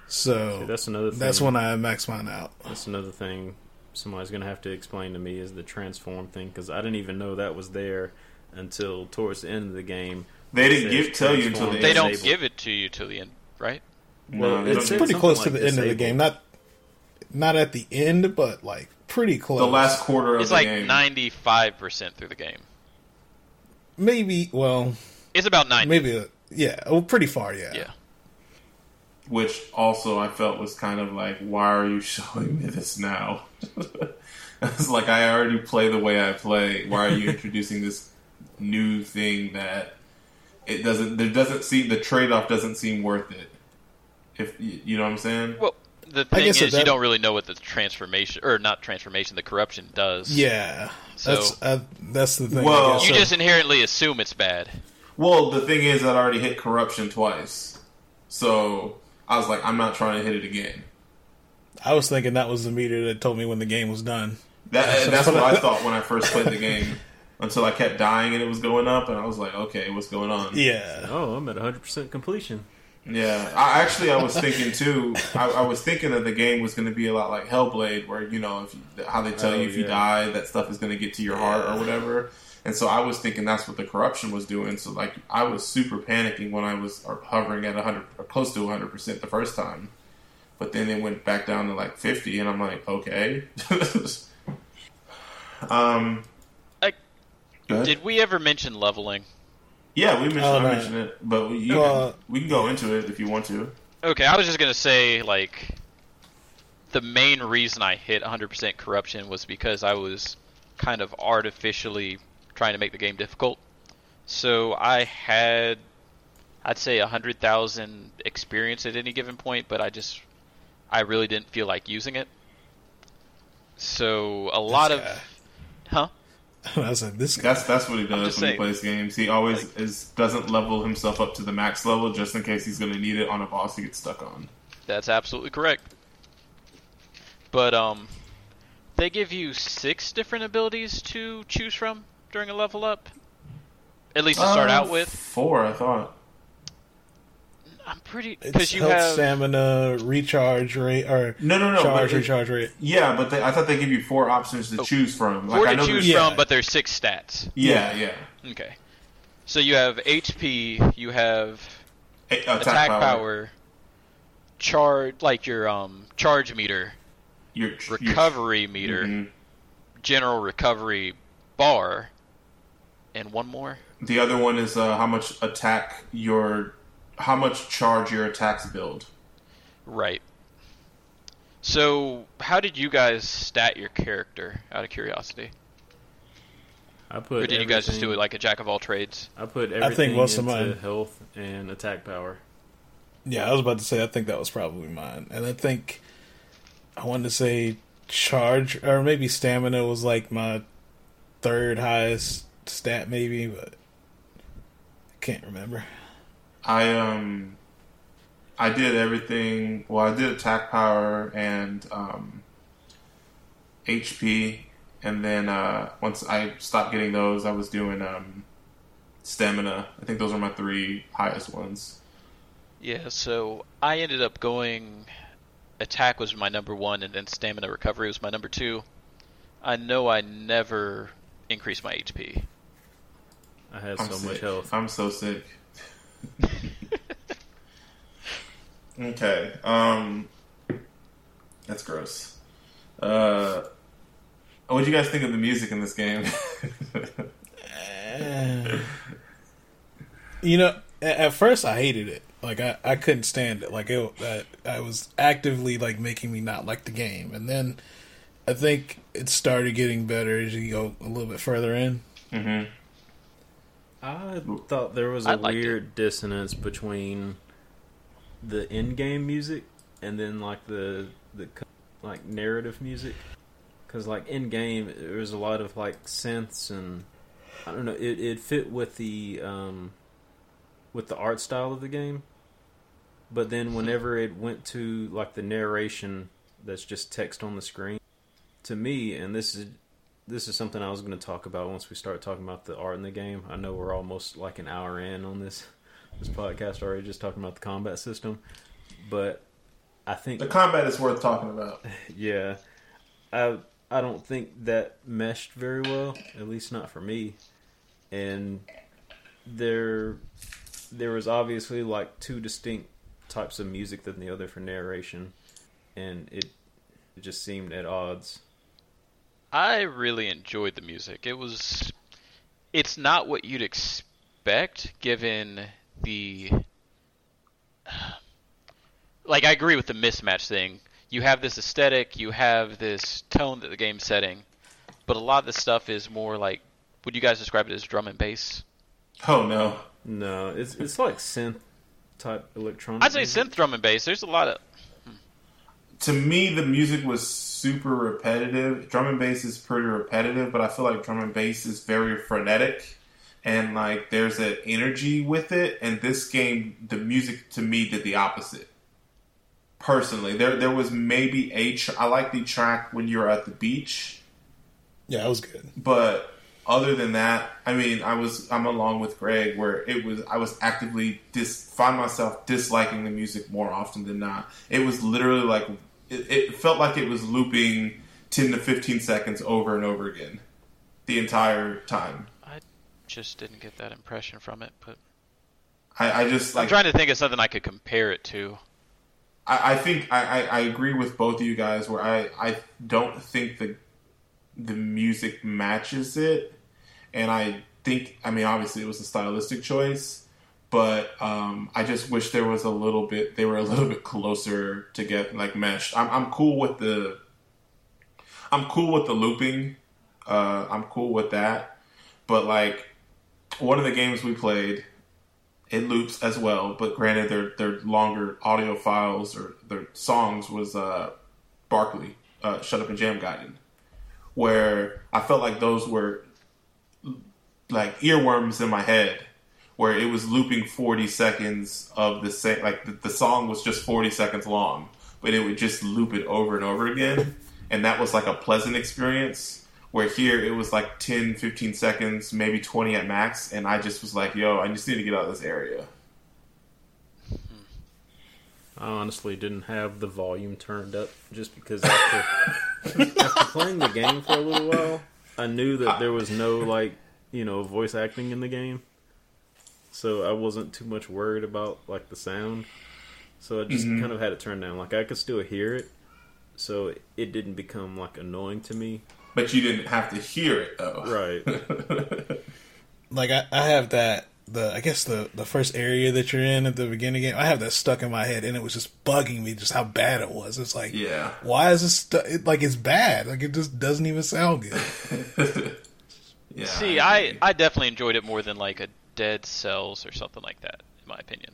So See, that's another thing. that's when I max mine out. That's another thing somebody's going to have to explain to me is the transform thing because I didn't even know that was there until towards the end of the game They didn't give tell you until the They end. don't Disable. give it to you till the end, right? Well, they it's don't said give- pretty close to the like end of the game. Not not at the end, but like pretty close. the last quarter of It's the like game. ninety five percent through the game. maybe. Well, It's about ninety. maybe. Uh, yeah. Well, pretty far. Yeah. Yeah. which also I felt was kind of like, why are you [laughs] showing me this now? [laughs] it's like I already play the way I play. Why are you [laughs] introducing this new thing that it doesn't? There doesn't seem the trade off doesn't seem worth it. If you you know what I'm saying? Well, the thing is, that- you don't really know what the transformation or not transformation, the corruption does. Yeah. So- that's uh, that's the thing. Well- You So- just inherently assume it's bad. Well, the thing is, I'd already hit corruption twice, so I was like, I'm not trying to hit it again. I was thinking that was the meter that told me when the game was done. That, [laughs] that's what I thought when I first played the game. Until I kept dying and it was going up, and I was like, okay, what's going on? Yeah. Oh, I'm at 100% completion. Yeah, I actually I was thinking too. I, I was thinking that the game was going to be a lot like Hellblade, where you know if you, how they tell Oh, you if you die, that stuff is going to get to your heart or whatever. And so I was thinking that's what the corruption was doing. So like I was super panicking when I was uh, hovering at hundred or close to hundred percent the first time, but then it went back down to like fifty, and I'm like, okay. [laughs] um, I- go ahead. Did we ever mention leveling? yeah, we mentioned Oh, I mentioned it, but we, you Uh, can, we can go into it if you want to. Okay, I was just gonna say like the main reason I hit 100% corruption was because I was kind of artificially trying to make the game difficult. So I had, I'd say, 100,000 experience at any given point, but I just, I really didn't feel like using it. So a lot of, guy. huh? [laughs] I was like, this guy. That's that's what he does when saying. he plays games. He always Like- is doesn't level himself up to the max level just in case he's going to need it on a boss he gets stuck on. That's absolutely correct. But um, they give you six different abilities to choose from during a level up. At least to start Uh, out with. four, I thought. I'm pretty because you health, have stamina, recharge rate, or No, no, no. charge, but it- recharge rate. yeah, but they, I thought they give you four options to Oh, choose from. Like four I to know choose there's- Yeah. from, but there's six stats. Yeah, yeah. Okay, so you have HP, you have A- attack, attack, power, power, charge, like your um charge meter, your your- recovery meter, Mhm. general recovery bar, and one more. The other one is uh, how much attack your, how much charge your attacks build. Right. So, how did you guys stat your character? Out of curiosity, I put or did you guys just do it like a jack of all trades? I put think everything most of into mine- health and attack power. Yeah, I was about to say I think that was probably mine, and I think I wanted to say charge or maybe stamina was like my third highest stat, maybe, but I can't remember. I um I did everything. Well, I did attack power and um, HP, and then uh, once I stopped getting those, I was doing um, stamina. I think those are my three highest ones. Yeah. So I ended up going. Attack was my number one, and then stamina recovery was my number two. I know I never increased my HP. I had I'm so sick. much health. I'm so sick. Okay. Um, that's gross. Uh, what do you guys think of the music in this game? Eh. [laughs] you know, at first I hated it. Like I, I couldn't stand it. Like it, I, I was actively like making me not like the game, and then I think it started getting better as you go a little bit further in. hmm I thought there was a liked it. weird dissonance between the in-game music and then like the the like narrative music. Because like in game there was a lot of like synths and I don't know it it fit with the um with the art style of the game. But then whenever it went to like the narration that's just text on the screen to me and this is this is something I was going to talk about once we start talking about the art in the game. I know we're almost like an hour in on this this podcast already, just talking about the combat system. But I think, The combat is worth talking about. [laughs] yeah, I I don't think that meshed very well, at least not for me. And there there was obviously like two distinct types of music than the other for narration, and it it just seemed at odds. I really enjoyed the music. It was it's not what you'd expect given the [sighs] like I agree with the mismatch thing. You have this aesthetic, you have this tone that the game's setting, but a lot of the stuff is more like would you guys describe it as drum and bass? Oh no. No, it's it's like synth type electronic. I'd say music. synth drum and bass. There's a lot of To me, the music was super repetitive. Drum and bass is pretty repetitive, but I feel like drum and bass is very frenetic, and like there's an energy with it. And this game, the music to me did the opposite. Personally, there there was maybe a tr- I like the track when you're at the beach. Yeah, that was good. but other than that, I mean, I was I'm along with Greg where it was I was actively dis find myself disliking the music more often than not. It was literally like it, it felt like it was looping ten to fifteen seconds over and over again the entire time. I just didn't get that impression from it, but I, I just I'm trying to think of something I could compare it to. I, I think I, I, I agree with both of you guys where I, I don't think the the music matches it and I think I mean obviously it was a stylistic choice but um, I just wish there was a little bit they were a little bit closer to get like meshed. I'm, I'm cool with the I'm cool with the looping uh, I'm cool with that but like one of the games we played it loops as well, but granted, their their longer audio files or their songs was uh, Barkley, uh, "Shut Up and Jam Gaiden," where I felt like those were like earworms in my head, where it was looping forty seconds of the same, like the, the song was just forty seconds long, but it would just loop it over and over again, and that was like a pleasant experience. Where here it was like 10, 15 seconds, maybe 20 at max, and I just was like, yo, I just need to get out of this area. I honestly didn't have the volume turned up just because after [laughs] after playing the game for a little while, I knew that there was no like you know voice acting in the game, so I wasn't too much worried about like the sound. So I just mm-hmm. kind of had it turned down. Like I could still hear it, so it didn't become like annoying to me. But you didn't have to hear it though. Right. [laughs] Like I, I have that the I guess the the first area that you're in at the beginning game. I have that stuck in my head, and it was just bugging me just how bad it was. It's like, Yeah. why is this stu- it, like it's bad? Like it just doesn't even sound good. [laughs] Yeah. See, I I definitely enjoyed it more than like a Dead Cells or something like that, in my opinion.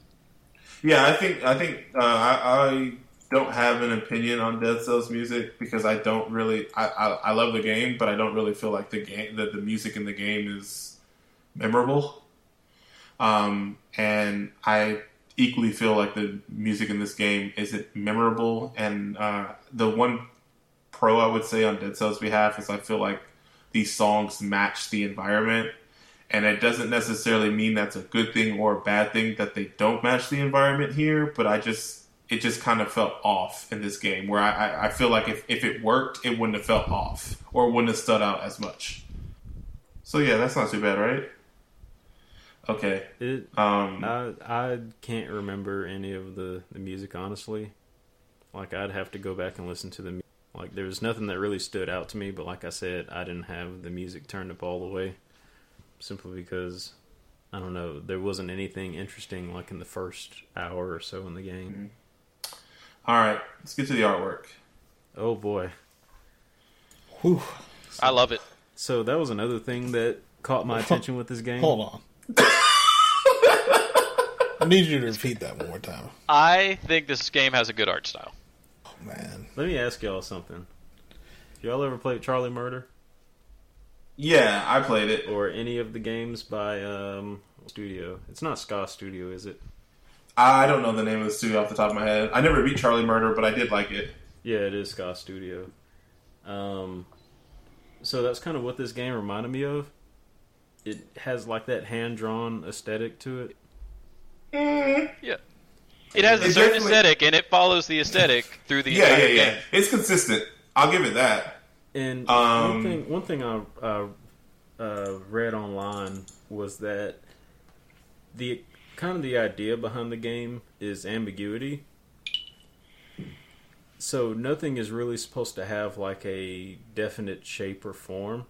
Yeah, I think I think uh, I, I don't have an opinion on Dead Cells music because I don't really I, I, I love the game, but I don't really feel like the game that the music in the game is memorable. Um, and I equally feel like the music in this game isn't memorable. And uh, the one pro I would say on Dead Cells behalf is I feel like these songs match the environment. And it doesn't necessarily mean that's a good thing or a bad thing that they don't match the environment here, but I just it just kind of felt off in this game where I, I, feel like if, if it worked, it wouldn't have felt off or wouldn't have stood out as much. So yeah, that's not too bad, right? Okay. It Um, I I can't remember any of the, the music honestly. Like I'd have to go back and listen to the like there was nothing that really stood out to me, but like I said, I didn't have the music turned up all the way simply because I don't know, there wasn't anything interesting like in the first hour or so in the game. Mm-hmm. all right, let's get to the artwork. Oh boy. Whew. I love it. So that was another thing that caught my [laughs] attention with this game. Hold on. I need you to repeat that one more time. I think this game has a good art style. Oh, man. Let me ask y'all something. Y'all ever played Charlie Murder Yeah, I played it. or any of the games by um Studio? It's not Ska Studio, is it? I don't know the name of the studio off the top of my head. I never beat Charlie Murder, but I did like it. Yeah, it is Ska Studio. Um, so that's kind of what this game reminded me of. It has like that hand drawn aesthetic to it. Yeah. It has a It certain definitely- aesthetic, and it follows the aesthetic through the Yeah, entire yeah, yeah. game. It's consistent. I'll give it that. And Um, one thing, one thing I uh, uh, read online was that the kind of the idea behind the game is ambiguity. So nothing is really supposed to have like a definite shape or form,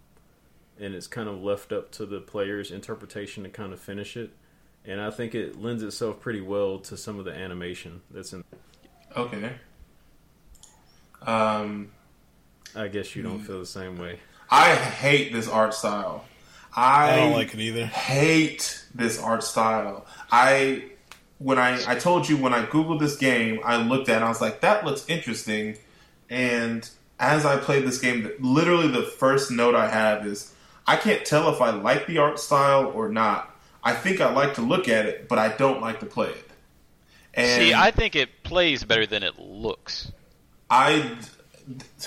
and it's kind of left up to the player's interpretation to kind of finish it. And I think it lends itself pretty well to some of the animation that's in. Okay. Um, I guess you don't feel the same way. I hate this art style. I, I don't like it either. hate this art style. I when I I told you when I googled this game, I looked at it, I was like, that looks interesting. And as I played this game, literally the first note I have is I can't tell if I like the art style or not. I think I like to look at it, but I don't like to play it. And See, I think it plays better than it looks. I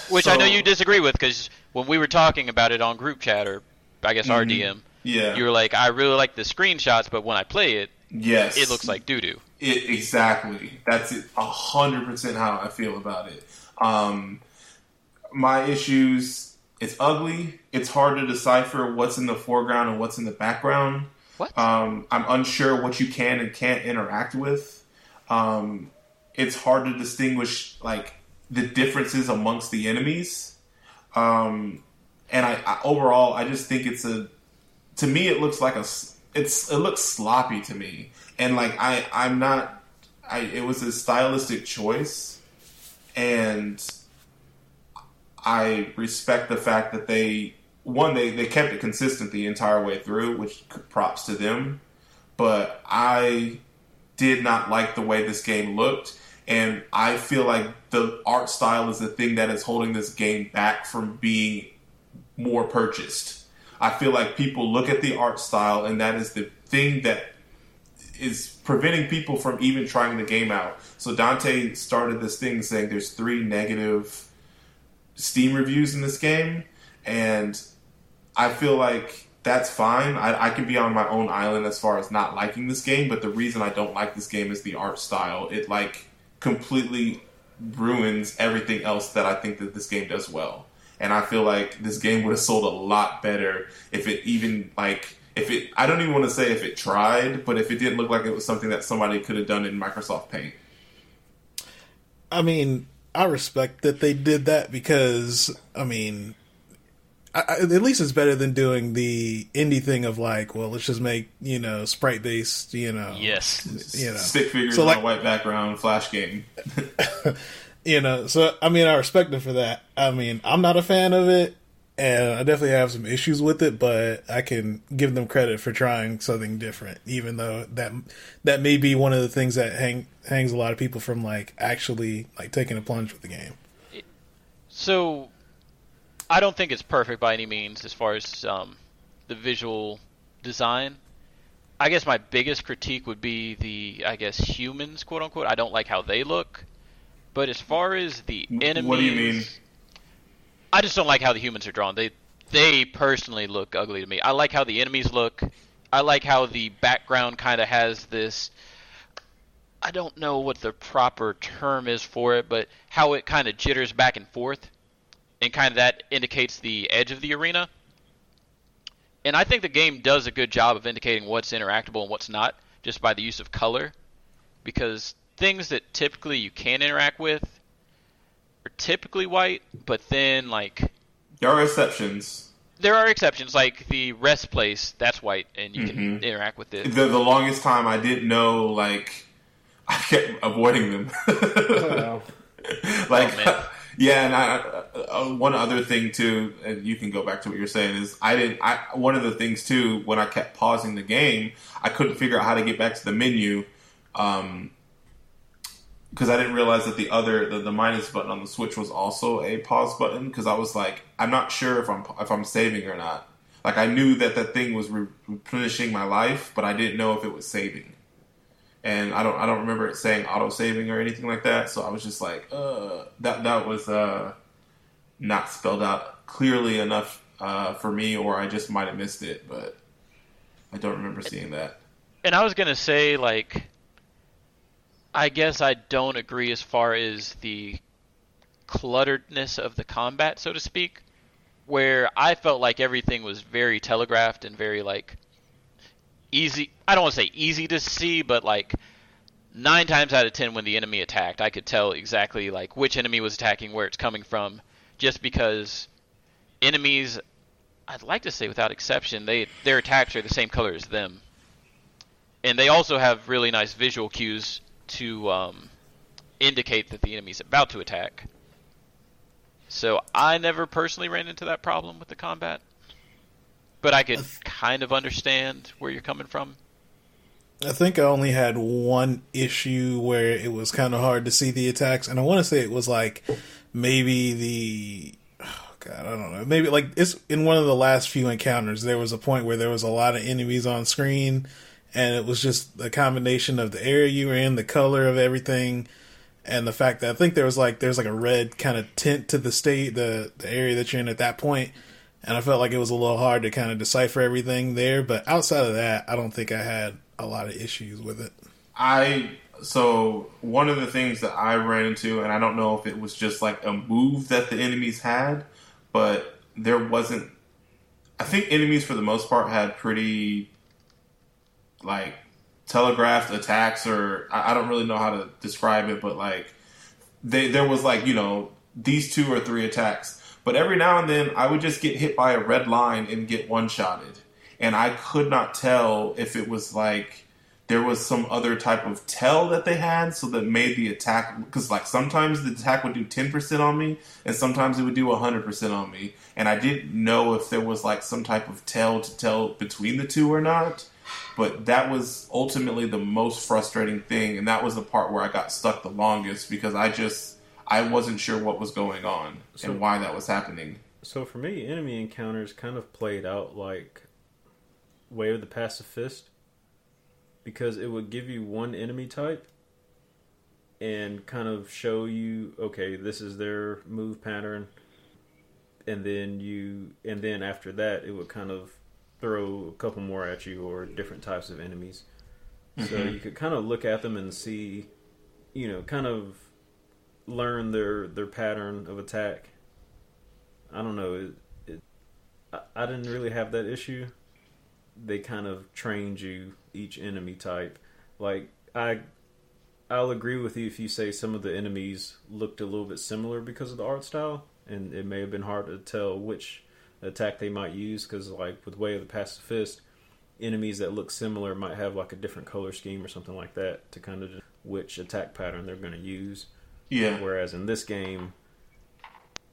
Which I know you disagree with because when we were talking about it on group chat or I guess Mhm. RDM, Yeah. you were like, I really like the screenshots, but when I play it, yes. it looks like doo doo. It exactly. That's. A hundred percent how I feel about it. Um, my issues. It's ugly. It's hard to decipher what's in the foreground and what's in the background. What? Um, I'm unsure what you can and can't interact with. Um, it's hard to distinguish like the differences amongst the enemies. Um, and I, I overall, I just think it's a. To me, it looks like a. It's it looks sloppy to me, and like I, I'm not. I it was a stylistic choice, and I respect the fact that they one they they kept it consistent the entire way through, which props to them. But I did not like the way this game looked, and I feel like the art style is the thing that is holding this game back from being more purchased. I feel like people look at the art style, and that is the thing that is preventing people from even trying the game out. So Dante started this thing saying there's three negative Steam reviews in this game, and I feel like that's fine. I, I can be on my own island as far as not liking this game, but the reason I don't like this game is the art style. It like completely ruins everything else that I think that this game does well. And I feel like this game would have sold a lot better if it even like if it I don't even want to say if it tried, but if it didn't look like it was something that somebody could have done in Microsoft Paint. I mean, I respect that they did that because, I mean, I, I, at least it's better than doing the indie thing of like, well, let's just make you know sprite based, you know, Yes. you know, Stick figures So, on like- a white background, flash game. [laughs] you know. So I mean, I respect them for that. I mean, I'm not a fan of it, and I definitely have some issues with it, but I can give them credit for trying something different, even though that that may be one of the things that hang hangs a lot of people from like actually like taking a plunge with the game. So, I don't think it's perfect by any means as far as um, the visual design. I guess my biggest critique would be the, I guess, humans, quote unquote. I don't like how they look. But as far as the enemies, What do you mean? I just don't like how the humans are drawn. They, they personally look ugly to me. I like how the enemies look. I like how the background kind of has this. I don't know what the proper term is for it, but how it kind of jitters back and forth, and kind of that indicates the edge of the arena. And I think the game does a good job of indicating what's interactable and what's not, just by the use of color, because things that typically you can interact with are typically white, but then like There are exceptions. there are exceptions, like the rest place that's white, and you can Mhm. interact with it. The, the longest time I didn't know, like, [laughs] I kept avoiding them. [laughs] like, Oh, man. [laughs] yeah, and I, uh, one other thing too, and you can go back to what you're saying is I didn't. I one of the things too when I kept pausing the game, I couldn't figure out how to get back to the menu. Um, because I didn't realize that the other the, the minus button on the Switch was also a pause button. Because I was like, I'm not sure if I'm if I'm saving or not. Like I knew that that thing was re- replenishing my life, but I didn't know if it was saving. And I don't I don't remember it saying auto saving or anything like that. So I was just like, uh, that that was uh, not spelled out clearly enough uh, for me, or I just might have missed it. But I don't remember seeing that. And I was gonna say like, I guess I don't agree as far as the clutteredness of the combat, so to speak, where I felt like everything was very telegraphed and very like easy. I don't want to say easy to see, but like nine times out of ten, when the enemy attacked, I could tell exactly like which enemy was attacking, where it's coming from, just because enemies. I'd like to say, without exception, they their attacks are the same color as them, and they also have really nice visual cues to um, indicate that the enemy's about to attack. So I never personally ran into that problem with the combat, but I could kind of understand where you're coming from. I think I only had one issue where it was kind of hard to see the attacks, and I want to say it was like maybe the oh God, I don't know, maybe like it's in one of the last few encounters. There was a point where there was a lot of enemies on screen, and it was just a combination of the area you were in, the color of everything, and the fact that I think there was like there's like a red kind of tint to the state, the the area that you're in at that point, and I felt like it was a little hard to kind of decipher everything there. But outside of that, I don't think I had a lot of issues with it. I so one of the things that I ran into, and I don't know if it was just like a move that the enemies had, but there wasn't. I think enemies for the most part had pretty like telegraphed attacks, or I, I don't really know how to describe it, but like they there was like you know these two or three attacks, but every now and then I would just get hit by a red line and get one shotted, and I could not tell if it was like there was some other type of tell that they had so that made the attack because like sometimes the attack would do 10% on me and sometimes it would do 100% on me. And i didn't know if there was like some type of tell to tell between the two or not. But that was ultimately the most frustrating thing and that was the part where i got stuck the longest because i just i wasn't sure what was going on So- and why that was happening. So for me, enemy encounters kind of played out like Way of the Passive Fist because it would give you one enemy type and kind of show you okay, this is their move pattern. And then you and then after that it would kind of throw a couple more at you or different types of enemies. So mm-hmm. you could kind of look at them and see, you know, kind of learn their their pattern of attack. I don't know. It, it, I, I didn't really have that issue. They kind of trained you each enemy type. Like I, I'll agree with you if you say some of the enemies looked a little bit similar because of the art style, and it may have been hard to tell which attack they might use. Because like with Way of the Passive Fist, enemies that look similar might have like a different color scheme or something like that to kind of which attack pattern they're going to use. Yeah Whereas in this game,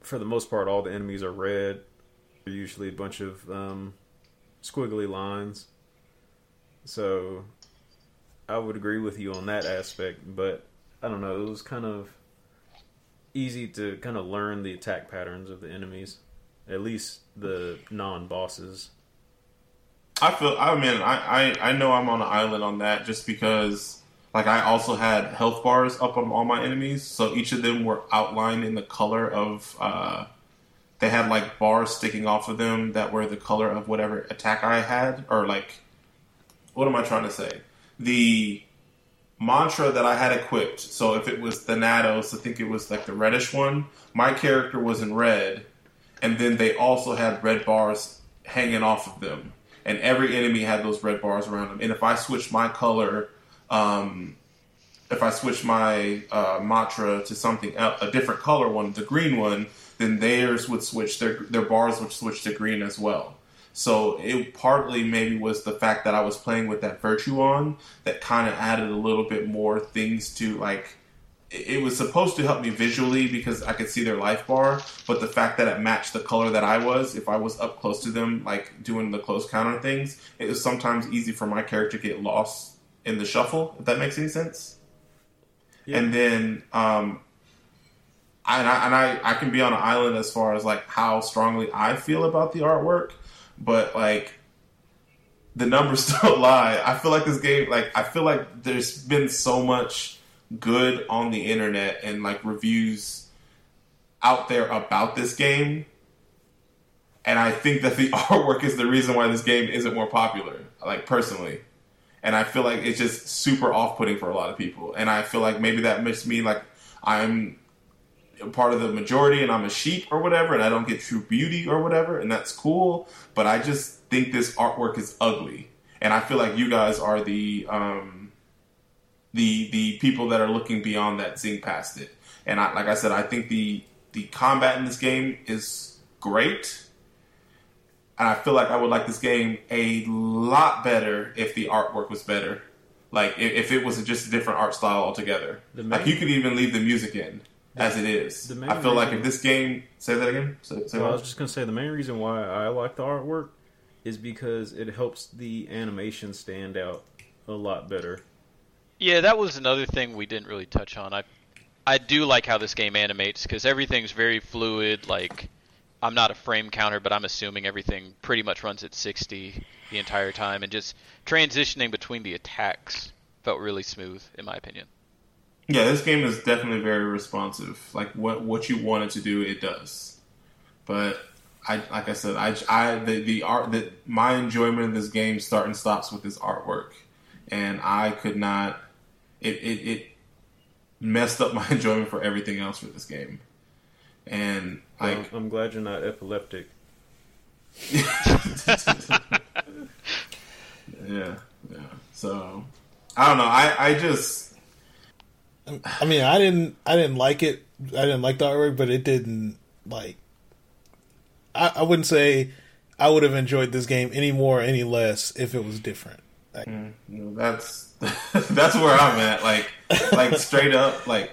for the most part, all the enemies are red. They're usually a bunch of um, squiggly lines. So I would agree with you on that aspect, but I don't know. It was kind of easy to kind of learn the attack patterns of the enemies, at least the non bosses. I feel. I mean, I, I I know I'm on an island on that just because, like, I also had health bars up on all my enemies, so each of them were outlined in the color of. Uh, they had like bars sticking off of them that were the color of whatever attack I had, or like, what am I trying to say? The mantra that I had equipped. So if it was Thanatos, I think it was like the reddish one. My character was in red, and then they also had red bars hanging off of them, and every enemy had those red bars around them. And if I switched my color, um, if I switch my uh, mantra to something else, a different color one, the green one, then theirs would switch. Their their bars would switch to green as well. So it partly maybe was the fact that I was playing with that virtue on that kind of added a little bit more things to like. It it was supposed to help me visually because I could see their life bar, but the fact that it matched the color that I was, if I was up close to them, like doing the close counter things, it was sometimes easy for my character to get lost in the shuffle. If that makes any sense. Yeah. And then um, I, and I and I I can be on an island as far as like how strongly I feel about the artwork, but like the numbers [laughs] don't lie. I feel like this game, like I feel like there's been so much good on the internet and like reviews out there about this game, and I think that the [laughs] artwork is the reason why this game isn't more popular. Like personally. And I feel like it's just super off-putting for a lot of people, and I feel like maybe that makes me like I'm part of the majority and I'm a sheep or whatever and I don't get true beauty or whatever and that's cool but I just think this artwork is ugly and I feel like you guys are the um, the the people that are looking beyond that, seeing past it. And I, like I said, I think the the combat in this game is great. And I feel like I would like this game a lot better if the artwork was better. Like if, if it was just a different art style altogether. Main- like you could even leave the music in as it is. the main I feel like if this game, say that again. Say, say Well, I was just gonna say the main reason why I like the artwork is because it helps the animation stand out a lot better. Yeah, that was another thing we didn't really touch on. I I do like how this game animates because everything's very fluid. Like I'm not a frame counter, but I'm assuming everything pretty much runs at 60 the entire time, and just transitioning between the attacks felt really smooth, in my opinion. Yeah, this game is definitely very responsive. Like what what you want it to do, it does. But I like I said, I, I the, the art that my enjoyment of this game start and stops with this artwork, and I could not. It it, it messed up my [laughs] enjoyment for everything else for this game, and Well, like I'm glad you're not epileptic. [laughs] yeah yeah. So I don't know. I I just I mean, I didn't, I didn't like it. I didn't like the artwork, but it didn't like. I, I wouldn't say I would have enjoyed this game any more, or any less if it was different. Like, mm. you know, that's [laughs] that's where I'm at. Like, like straight up, like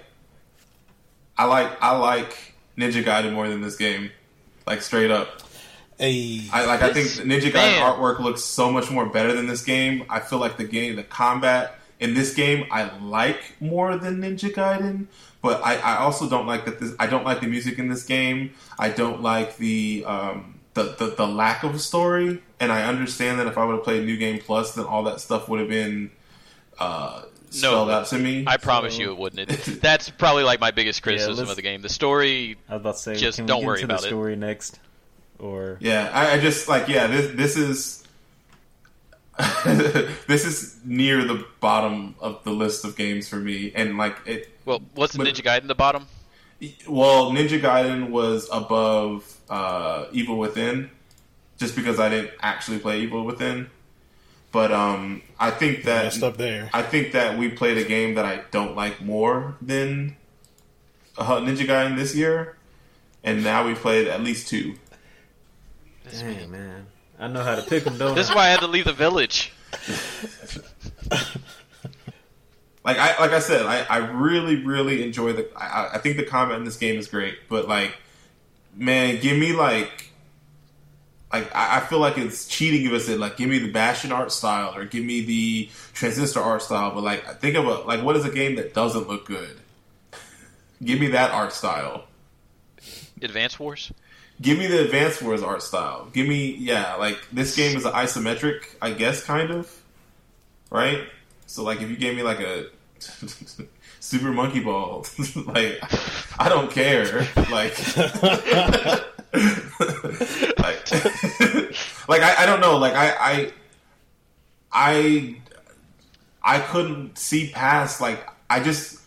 I like I like Ninja Gaiden more than this game. Like straight up, a I like. I think Ninja Gaiden man. artwork looks so much more better than this game. I feel like the game, the combat in this game, I like more than Ninja Gaiden. But I, I also don't like that. This I don't like the music in this game. I don't like the um, the, the the lack of a story. And I understand that if I would have played New Game Plus, then all that stuff would have been uh, spelled out to me. I promise you it wouldn't. It, [laughs] that's probably like my biggest criticism let's- of the game. The story, I was about to say, Just can we don't get worry into about the it. story next, or Yeah, I, I just like yeah. This this is [laughs] this is near the bottom of the list of games for me, and like it. well, what's the But- Ninja Gaiden the bottom? Well, Ninja Gaiden was above uh, Evil Within, just because I didn't actually play Evil Within. But um, I think that messed up there. I think that we played a game that I don't like more than uh, Ninja Gaiden this year, and now we played at least two. dang man, I know how to pick them, don't This is why I had to leave the village. [laughs] like I like I said, I, I really really enjoy the. I, I think the combat in this game is great, but like, man, give me like, like I, I feel like it's cheating if I said like, give me the Bastion art style or give me the Transistor art style. But like, think of a like, what is a game that doesn't look good? Give me that art style. Advance Wars. Give me the Advance Wars art style. Give me yeah, like this game is an isometric, I guess, kind of, right? So like, if you gave me like a [laughs] Super Monkey Ball, [laughs] like I don't care, like, [laughs] [laughs] like, I, I don't know, like I, I, I, I couldn't see past like I just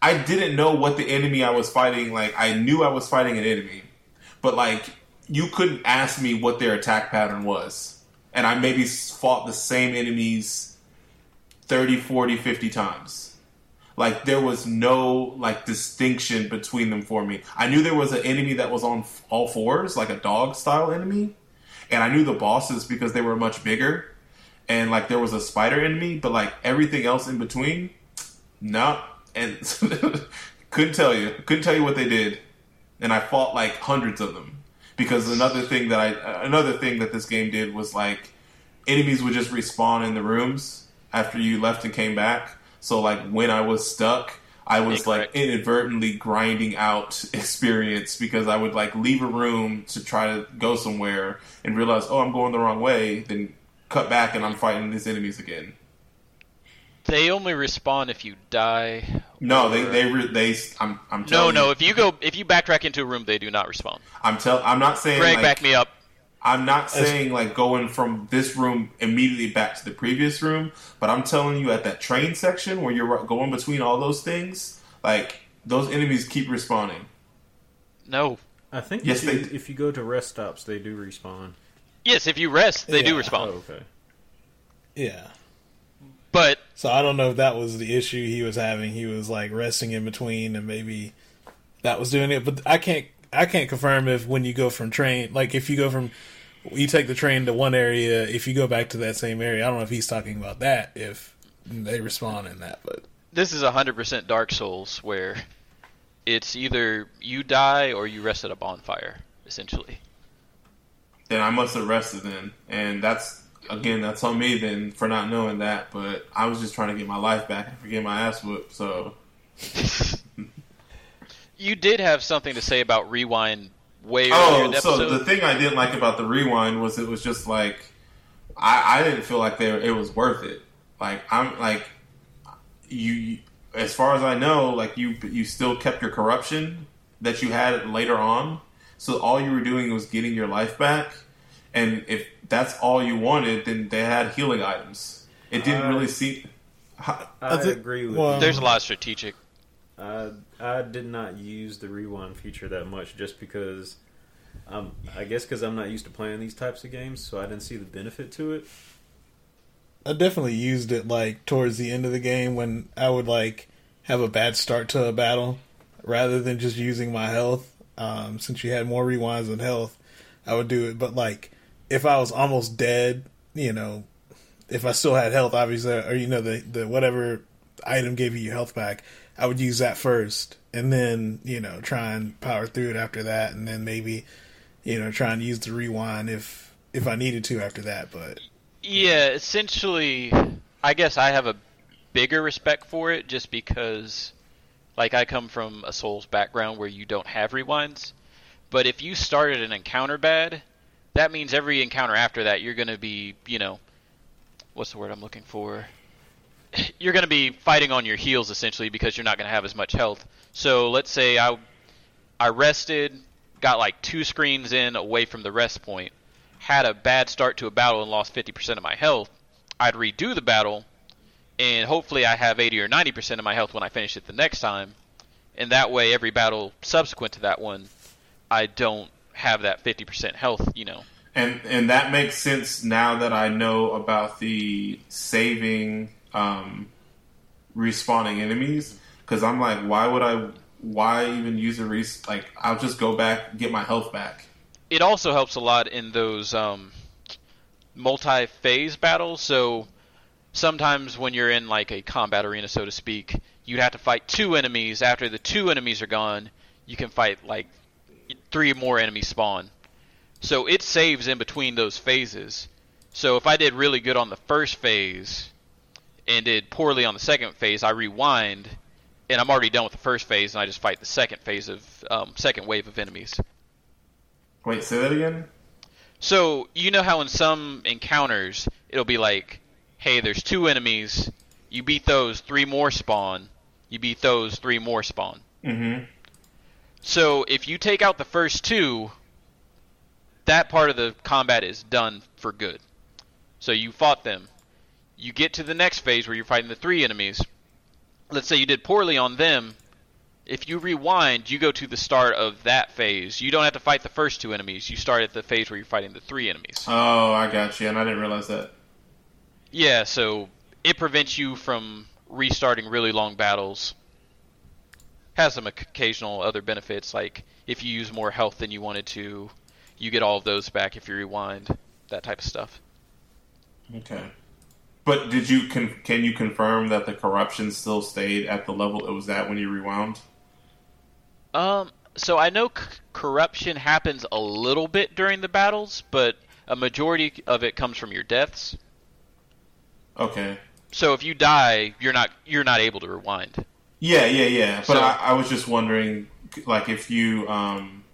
I didn't know what the enemy I was fighting. Like I knew I was fighting an enemy, but like you couldn't ask me what their attack pattern was, and I maybe fought the same enemies 30, 40, 50 times. Like there was no like distinction between them for me. I knew there was an enemy that was on all fours, like a dog style enemy, and I knew the bosses because they were much bigger, and like there was a spider enemy, but like everything else in between, no. And [laughs] couldn't tell you, couldn't tell you what they did, and I fought like hundreds of them because another thing that I uh, another thing that this game did was like enemies would just respawn in the rooms after you left and came back. So like when I was stuck, I was like inadvertently grinding out [laughs] experience because I would like leave a room to try to go somewhere and realize, oh, I'm going the wrong way. Then cut back and I'm fighting these enemies again. They only respawn if you die. No, they or- they re- they. I'm I'm No, no. You, If you go, if you backtrack into a room, they do not respawn. I'm tell. I'm not saying Greg, like, back me up. I'm not saying like going from this room immediately back to the previous room, but I'm telling you at that train section where you're going between all those things, like those enemies keep respawning. No. I think Yes, if, you, they- if you go to rest stops, they do respawn. Yes, if you rest, they do Yeah. Oh, respawn. okay. Yeah. But So I don't know if that was the issue he was having. He was like resting in between, and maybe that was doing it. But I can't I can't confirm if when you go from train, like if you go from you take the train to one area, if you go back to that same area. I don't know if he's talking about that. If they respond in that, but this is 100% Dark Souls where it's either you die or you rest at a bonfire, essentially. Then I must have rested then, and that's again that's on me then for not knowing that. But I was just trying to get my life back and forget my ass whooped. So [laughs] You did have something to say about rewind way earlier in Oh, the so episode. the thing I didn't like about the rewind was it was just like I, I didn't feel like they, it was worth it. Like I'm like you, as far as I know, like you you still kept your corruption that you had later on. So all you were doing was getting your life back, and if that's all you wanted, then they had healing items. It didn't Uh, really seem. I, I agree with well- you. There's a lot of strategic. I I did not use the rewind feature that much just because um I guess because I'm not used to playing these types of games, so I didn't see the benefit to it. I definitely used it like towards the end of the game when I would like have a bad start to a battle, rather than just using my health. Um, since you had more rewinds than health, I would do it. But like if I was almost dead, you know, if I still had health, obviously, or you know the the whatever item gave you your health back, I would use that first, and then you know try and power through it after that, and then maybe you know try and use the rewind if if I needed to after that. But Yeah, essentially, I guess I have a bigger respect for it just because, like, I come from a Souls background where you don't have rewinds. But if you started an encounter bad, that means every encounter after that you're going to be, you know, what's the word I'm looking for? [sighs] You're going to be fighting on your heels essentially because you're not going to have as much health. So let's say I I rested, got like two screens in away from the rest point, had a bad start to a battle and lost 50% of my health. I'd redo the battle, and hopefully I have 80 or 90% of my health when I finish it the next time. And that way, every battle subsequent to that one, I don't have that 50% health, you know. And and that makes sense now that I know about the saving um, respawning enemies. Because I'm like, why would I? Why even use a res? Like, I'll just go back get my health back. it also helps a lot in those um, multi-phase battles. So sometimes when you're in like a combat arena, so to speak, you'd have to fight two enemies. After the two enemies are gone, you can fight like three more enemies spawn. So it saves in between those phases. So if I did really good on the first phase and did poorly on the second phase, I rewind, and I'm already done with the first phase, and I just fight the second phase of um, second wave of enemies. Wait, say that again. So you know how in some encounters it'll be like, hey, there's two enemies. You beat those, three more spawn. You beat those, three more spawn. Mm-hmm. So if you take out the first two, that part of the combat is done for good. So you fought them. You get to the next phase where you're fighting the three enemies. Let's say you did poorly on them. If you rewind, you go to the start of that phase. You don't have to fight the first two enemies. You start at the phase where you're fighting the three enemies. Oh, I got you, and I didn't realize that. Yeah, so it prevents you from restarting really long battles. Has some occasional other benefits, like if you use more health than you wanted to, you get all of those back if you rewind. That type of stuff. Okay. But did you con- can you confirm that the corruption still stayed at the level it was at when you rewound? Um, so I know c- corruption happens a little bit during the battles, but a majority of it comes from your deaths. Okay. So if you die, you're not you're not able to rewind. Yeah, yeah, yeah. But So- I, I was just wondering, like, if you um,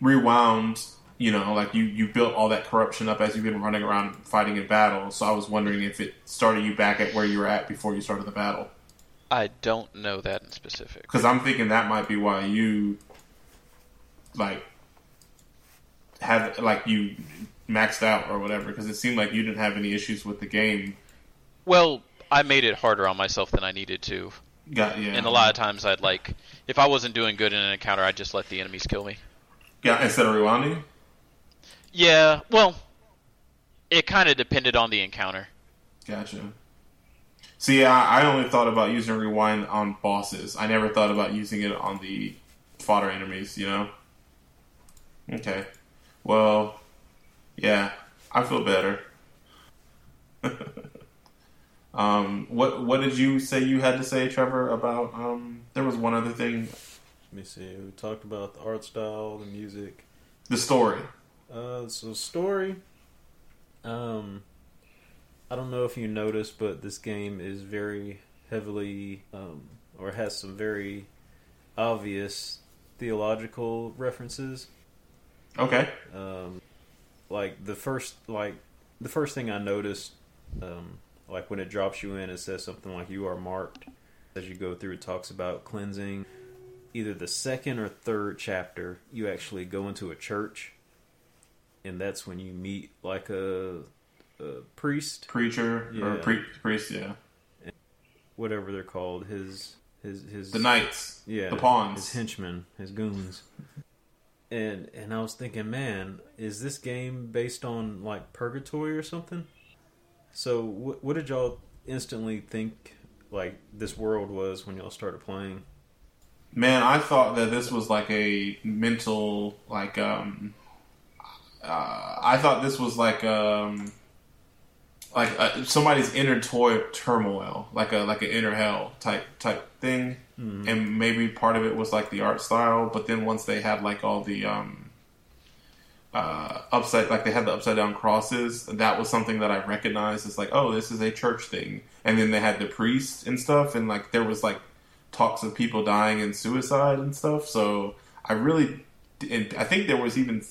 rewound, you know, like you you built all that corruption up as you've been running around fighting in battle. So I was wondering if it started you back at where you were at before you started the battle. I don't know that in specific. Because I'm thinking that might be why you like had like you maxed out or whatever. Because it seemed like you didn't have any issues with the game. Well, I made it harder on myself than I needed to. Got yeah. And a lot of times I'd like, if I wasn't doing good in an encounter, I'd just let the enemies kill me. yeah. Instead of rewinding. Yeah, well, it kind of depended on the encounter. Gotcha. See, I, I only thought about using rewind on bosses. I never thought about using it on the fodder enemies. You know. Okay. Well, yeah, I feel better. [laughs] um, what what did you say you had to say, Trevor? About um, there was one other thing. Let me see. We talked about the art style, the music. The story. Uh, so story. Um, I don't know if you noticed, but this game is very heavily, um, or has some very obvious theological references. Okay. Um, like the first, like the first thing I noticed, um, like when it drops you in, it says something like "You are marked." As you go through, it talks about cleansing. Either the second or third chapter, you actually go into a church, and that's when you meet like a, a priest, Preacher or pre- priest, yeah. whatever they're called. His his his The knights. yeah, The pawns. his henchmen, his goons. And and I was thinking, man, is this game based on like purgatory or something? So what what did y'all instantly think like this world was when y'all started playing? Man, I thought that this was like a mental, like, um, uh, I thought this was like, um, like uh, somebody's inner toy turmoil, like a like an inner hell type type thing, and maybe part of it was like the art style. But then once they had like all the um, uh, upside, like they had the upside down crosses, that was something that I recognized as like, oh, this is a church thing. And then they had the priest and stuff, and like there was like talks of people dying and suicide and stuff. So I really, and I think there was even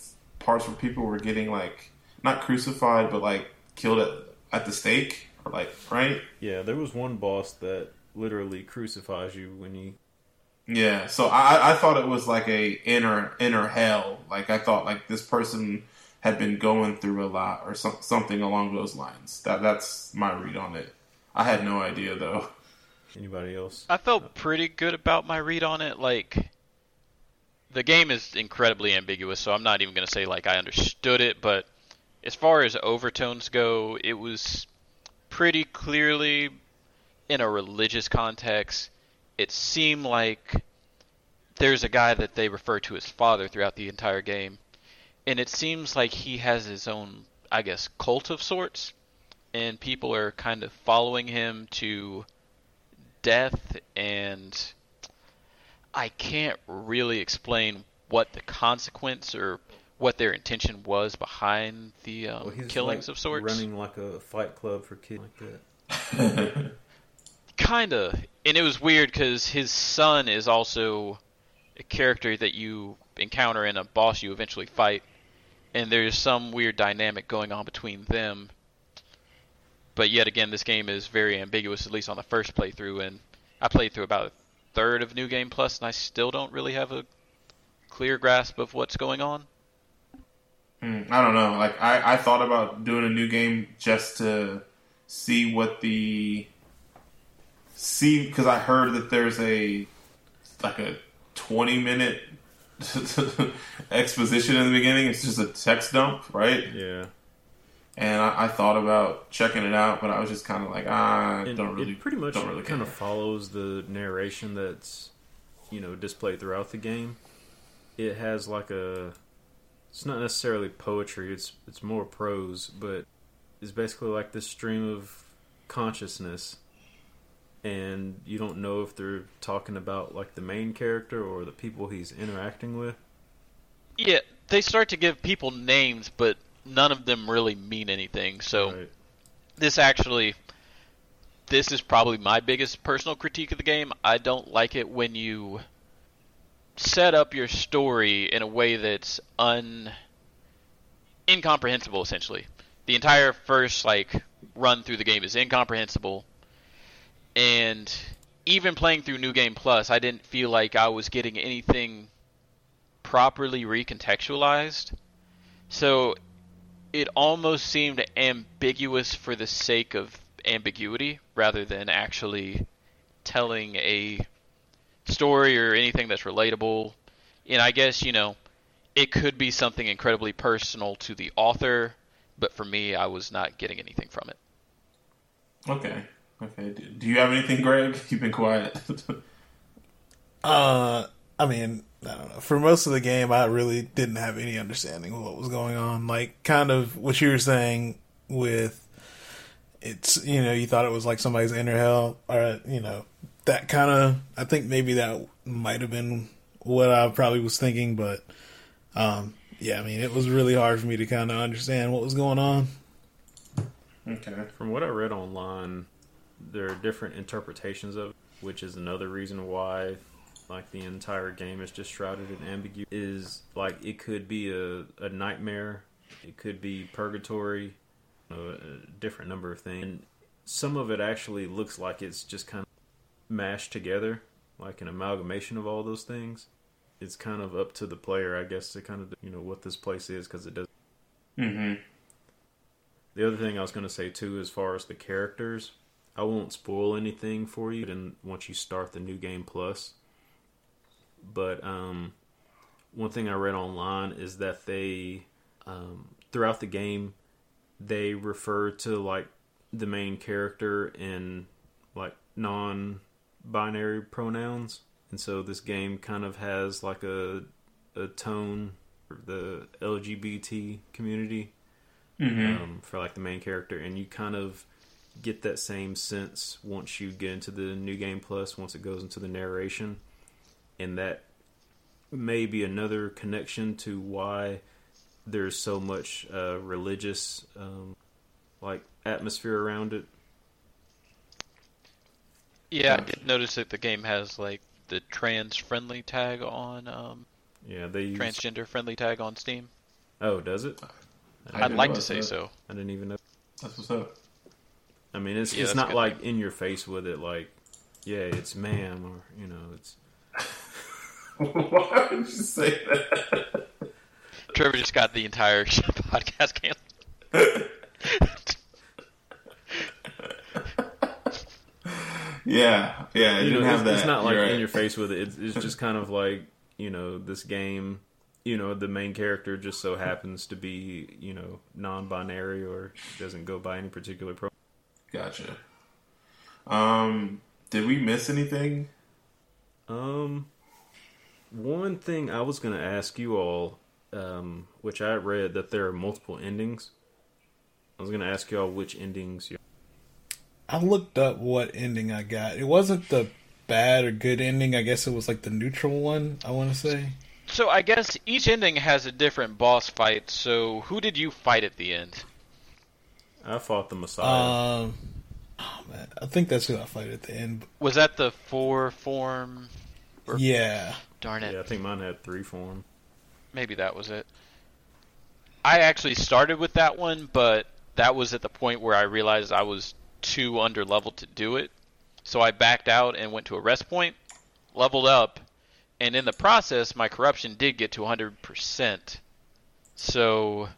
parts where people were getting like not crucified, but like killed at at the stake or like right. Yeah, there was one boss that literally crucifies you when you Yeah, so I, I thought it was like a inner inner hell. Like I thought like this person had been going through a lot or some, something along those lines. That that's my read on it. I had no idea though. anybody else. I felt pretty good about my read on it. Like, the game is incredibly ambiguous, so I'm not even going to say, like, I understood it, but as far as overtones go, it was pretty clearly in a religious context. It seemed like there's a guy that they refer to as father throughout the entire game, and it seems like he has his own, I guess, cult of sorts, and people are kind of following him to death and I can't really explain what the consequence or what their intention was behind the um, Well, killings like of sorts. running like a fight club for kids like that. [laughs] Kinda, and it was weird because his son is also a character that you encounter and a boss you eventually fight, and there's some weird dynamic going on between them. But yet again, this game is very ambiguous, at least on the first playthrough, and I played through about a third of New Game Plus, and I still don't really have a clear grasp of what's going on. Hmm, I don't know. Like I, I thought about doing a new game just to see what the see because I heard that there's a like a 20 minute [laughs] exposition in the beginning. It's just a text dump, right? Yeah. And I, I thought about checking it out, but I was just kind of like, ah, I And don't really, it pretty much don't really kind of follows the narration that's you know displayed throughout the game. It has like a it's not necessarily poetry, it's it's more prose, but it's basically like this stream of consciousness and you don't know if they're talking about like the main character or the people he's interacting with. Yeah, they start to give people names, but none of them really mean anything. So Right. this actually this is probably my biggest personal critique of the game. I don't like it when you set up your story in a way that's un incomprehensible essentially. The entire first like run through the game is incomprehensible. And even playing through New Game Plus, I didn't feel like I was getting anything properly recontextualized. So it almost seemed ambiguous for the sake of ambiguity rather than actually telling a story or anything that's relatable. And I guess, you know, it could be something incredibly personal to the author, but for me, I was not getting anything from it. Okay. Okay. Do, do you have anything, Greg? You've been quiet. [laughs] Uh, I mean, I don't know. For most of the game, I really didn't have any understanding of what was going on. Like, kind of what you were saying with it's, you know, you thought it was like somebody's inner hell, or, you know, that kind of, I think maybe that might have been what I probably was thinking, but, um, yeah, I mean, it was really hard for me to kind of understand what was going on. okay. From what I read online, there are different interpretations of it, which is another reason why like the entire game is just shrouded in ambiguity is like it could be a, a nightmare it could be purgatory you know, a different number of things and some of it actually looks like it's just kind of mashed together like an amalgamation of all those things it's kind of up to the player i guess to kind of you know what this place is because it does Mm-hmm. The other thing I was going to say too, as far as the characters, I won't spoil anything for you. And once you start the new game plus, but um, one thing I read online is that they um, throughout the game they refer to like the main character in like non-binary pronouns, and so this game kind of has like a a tone for the LGBT community Mm-hmm. um, for like the main character, and you kind of get that same sense once you get into the new game plus, once it goes into the narration, and that may be another connection to why there's so much uh, religious um, like atmosphere around it. Yeah, I did notice that the game has like the trans friendly tag on um, Yeah, they use. transgender friendly tag on Steam. oh, does it? I I'd like to say that. so. I didn't even know. That's what's up. I mean, it's Yeah, it's not good like in your face with it, like yeah, it's ma'am or you know, it's [laughs] Why would you say that? Trevor just got the entire [laughs] podcast canceled. Yeah, yeah. It you know, didn't it's, have that. it's not like right. in your face with it. It's, it's just [laughs] kind of like you know this game. You know, the main character just so happens to be you know non-binary or doesn't go by any particular pro. Gotcha. Um, did we miss anything? Um, one thing I was going to ask you all, um, which I read that there are multiple endings. I was going to ask y'all which endings you. I looked up what ending I got. It wasn't the bad or good ending. I guess it was like the neutral one, I want to say. So I guess each ending has a different boss fight. So who did you fight at the end? I fought the Messiah. Um, oh man, I think that's who I fight at the end. Was that the four form? Or- Yeah. Darn it. yeah, I think mine had three form. Maybe that was it. I actually started with that one, but that was at the point where I realized I was too under leveled to do it. So I backed out and went to a rest point, leveled up, and in the process, my corruption did get to 100%. So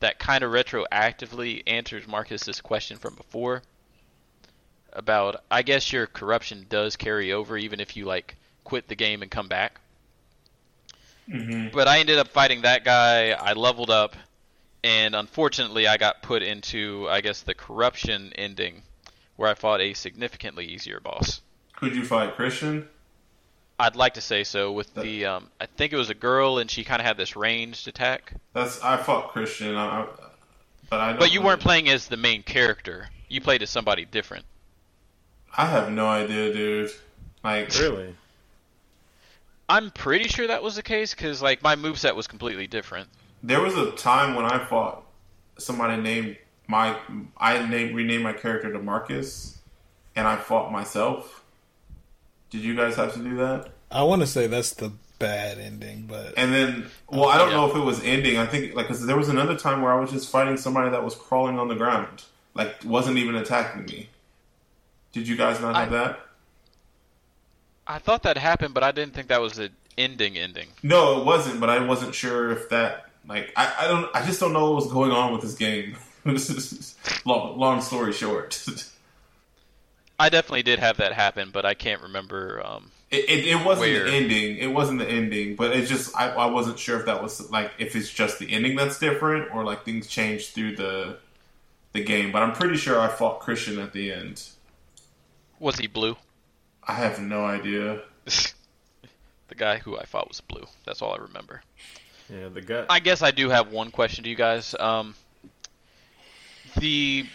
that kind of retroactively answers Marcus's question from before about I guess your corruption does carry over even if you like quit the game and come back. Mm-hmm. But I ended up fighting that guy. I leveled up, and unfortunately, I got put into, I guess, the corruption ending, where I fought a significantly easier boss. Could you fight Christian? I'd like to say so. With the, um, I think it was a girl, and she kind of had this ranged attack. That's I fought Christian. I, I, but I. Don't But you weren't really- playing as the main character. You played as somebody different. I have no idea, dude. Like Really? I'm pretty sure that was the case because like my moveset was completely different. there was a time when I fought somebody named my I named renamed my character to Marcus, and I fought myself. Did you guys have to do that? I want to say that's the bad ending, but And then, well, I don't Yeah. know if it was ending. I think like because there was another time where I was just fighting somebody that was crawling on the ground, like wasn't even attacking me. Did you guys not have I- that? I thought that happened, but I didn't think that was the ending ending. No, it wasn't. But I wasn't sure if that like I, I don't I just don't know what was going on with this game. [laughs] long, long story short, I definitely did have that happen, but I can't remember. Um, it, it, it wasn't Where? the ending. It wasn't the ending, but it's just I, I wasn't sure if that was like if it's just the ending that's different or like things changed through the the game, but I'm pretty sure I fought Christian at the end. Was he blue? I have no idea. [laughs] the guy who I fought was blue. That's all I remember. Yeah, the guy. I guess I do have one question to you guys. Um, the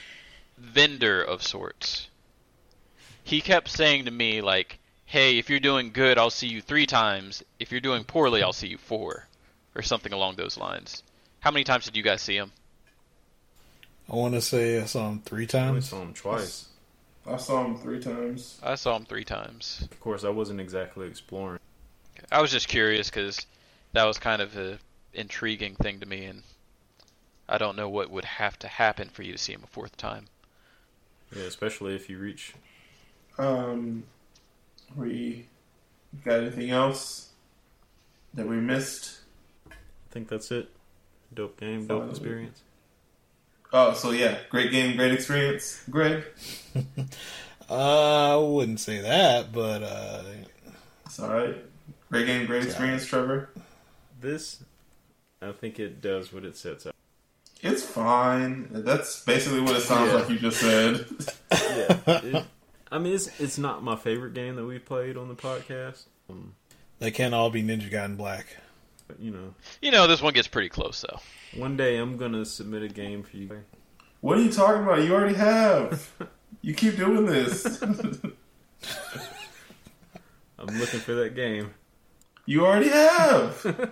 vendor of sorts. He kept saying to me like, "Hey, if you're doing good, I'll see you three times. If you're doing poorly, I'll see you four, or something along those lines." How many times did you guys see him? I want to say I saw him three times. I saw him twice. I saw him three times. I saw him three times. Of course, I wasn't exactly exploring. I was just curious because that was kind of an intriguing thing to me, and I don't know what would have to happen for you to see him a fourth time. Yeah, especially if you reach. Um, we got anything else that we missed? I think that's it. Dope game, dope Finally. experience. Oh, so yeah, great game, great experience, Greg. [laughs] Uh, I wouldn't say that, but uh, It's all right. Great game, great experience, Trevor. This, I think it does what it sets out. It's fine. That's basically what it sounds Yeah. like you just said. [laughs] Yeah. it- I mean, it's it's not my favorite game that we've played on the podcast. Um, they can't all be Ninja Gaiden Black. But you know, You know, this one gets pretty close though. one day I'm gonna submit a game for you. What are you talking about? You already have. [laughs] You keep doing this. [laughs] I'm looking for that game. you already have.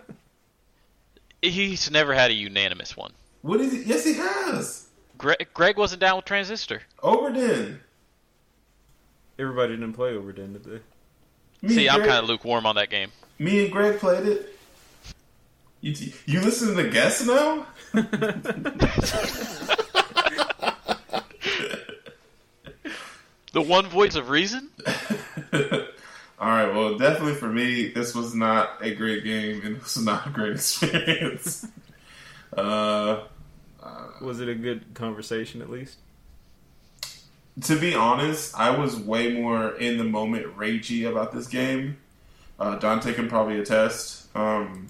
[laughs] He's never had a unanimous one. What is it? Yes, he has. Greg, Greg wasn't down with Transistor. Obra Dinn. Everybody didn't play Obra Dinn, did they? Me See, and I'm kind of lukewarm on that game. Me and Greg played it. You t- you listen to the guests now? The one voice of reason? [laughs] All right. Well, definitely for me, this was not a great game, and this was not a great [laughs] experience. uh, Was it a good conversation at least? to be honest, I was way more in the moment ragey about this game. Uh, Dante can probably attest. Um,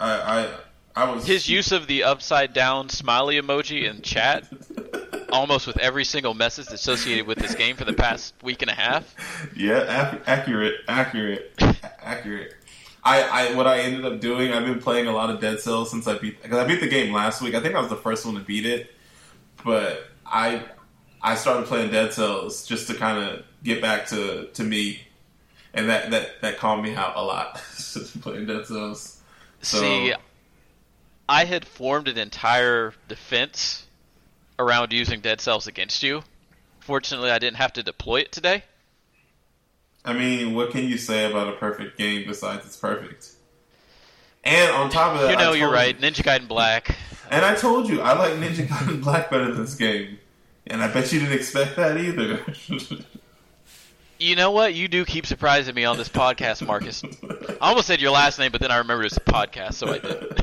I, I I was His use of the upside down smiley emoji in chat, [laughs] almost with every single message associated with this game for the past week and a half. Yeah, ac- accurate, accurate, [laughs] accurate. I, I, what I ended up doing, I've been playing a lot of Dead Cells since I beat, because I beat the game last week. I think I was the first one to beat it, but I, I started playing Dead Cells just to kind of get back to, to me, and that, that, that calmed me out a lot. [laughs] playing Dead Cells. So- See, I had formed an entire defense around using dead cells against you. Fortunately, I didn't have to deploy it today. I mean, what can you say about a perfect game besides it's perfect? And on top of that, You know, you're right. Ninja Gaiden Black. And I told you, I like Ninja Gaiden Black better than this game. And I bet you didn't expect that either. [laughs] You know what? You do keep surprising me on this podcast, Marcus. I almost said your last name, but then I remembered it's a podcast, so I didn't.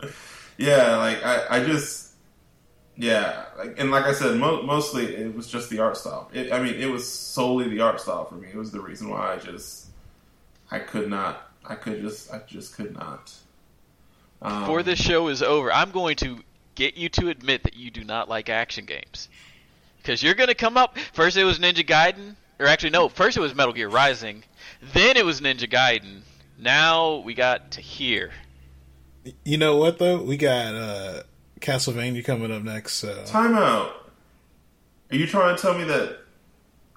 [laughs] yeah, like, I, I just. Yeah, like, and like I said, mo- mostly it was just the art style. It, I mean, it was solely the art style for me. It was the reason why I just, I could not, I could just, I just could not. Um, Before this show is over, I'm going to get you to admit that you do not like action games. Because you're going to come up. First, it was Ninja Gaiden. Or actually, no. First, it was Metal Gear Rising. Then it was Ninja Gaiden. Now we got to here. You know what though? We got uh Castlevania coming up next. So Timeout. Are you trying to tell me that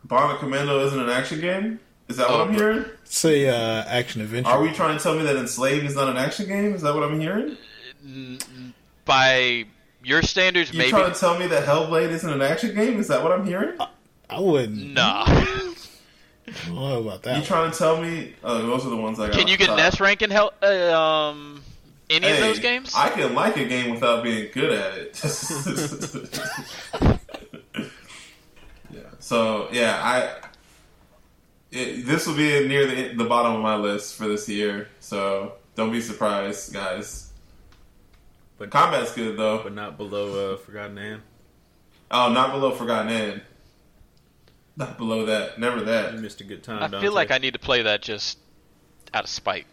Bionic Commando isn't an action game? Is that what Oh, I'm hearing? say uh action adventure. Are we trying to tell me that Enslaved is not an action game? Is that what I'm hearing? By your standards, You maybe. You trying to tell me that Hellblade isn't an action game? Is that what I'm hearing? I wouldn't. Nah. [laughs] I don't know about that. You trying to tell me? Oh, those are the ones I got. Can you get top. Nest rank in hell, uh, um, any of those games? I can like a game without being good at it. [laughs] yeah. So yeah, I. It, this will be near the the bottom of my list for this year. So don't be surprised, guys. But Combat's good though. but not below uh, Forgotton Anne. Oh, not below Forgotton Anne. Not below that. Never that. You that. missed a good time. I Dante. feel like I need to play that just out of spite.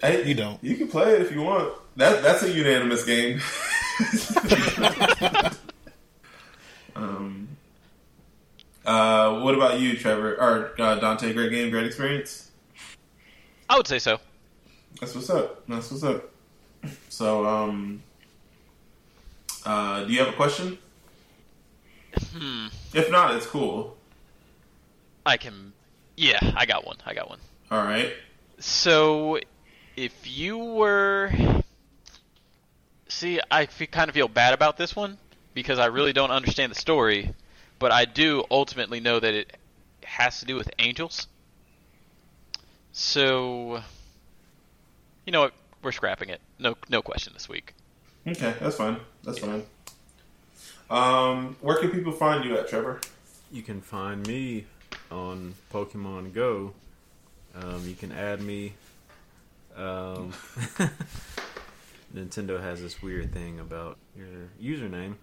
Hey, You don't. You can play it if you want. That that's a unanimous game. [laughs] Um, uh, what about you, Trevor or uh, Dante? Great game, great experience. I would say so. That's what's up. That's what's up. So, um, uh, do you have a question? Hmm. If not, it's cool. I can. Yeah, I got one. I got one. All right. So, if you were. See, I kind of feel bad about this one because I really don't understand the story, but I do ultimately know that it has to do with angels. So, you know what? We're scrapping it. No, no question this week. Okay, that's fine. That's fine. Um, where can people find you at, Trevor? You can find me on Pokemon Go. Um, you can add me. Um, [laughs] Nintendo has this weird thing about your username,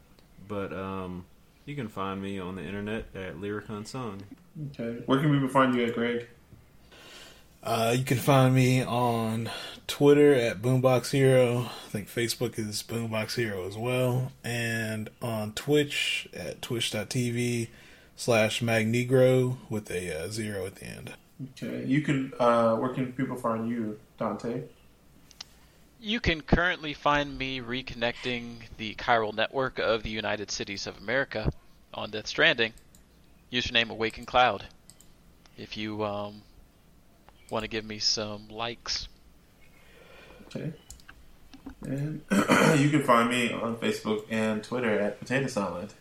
but um, you can find me on the internet at Lyric Unsung. Okay. Where can people find you at, Greg? Uh, you can find me on Twitter at Boombox Hero. I think Facebook is Boombox Hero as well. And on Twitch at twitch.tv slash Magnegro with a uh, zero at the end. Okay. You can. Uh, where can people find you, Dante? You can currently find me reconnecting the chiral network of the United Cities of America on Death Stranding. Username Awaken Cloud. If you um, want to give me some likes. Okay. And [clears throat] you can find me on Facebook and Twitter at Potato Salad.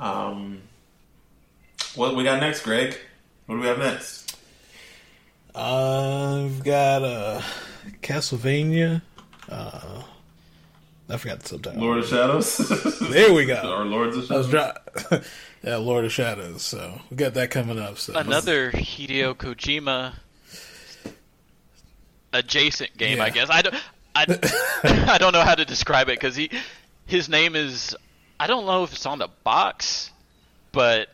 Um, what we got next, Greg? What do we have next? Uh, we've got uh, Castlevania. Uh, I forgot the subtitle. Lord of Shadows. [laughs] There we go. or Lords of Shadows. dry. [laughs] yeah, Lord of Shadows. So we got that coming up. So Another Hideo Kojima adjacent game, I guess. I don't, I, [laughs] [laughs] I don't know how to describe it because he, his name is, I don't know if it's on the box, but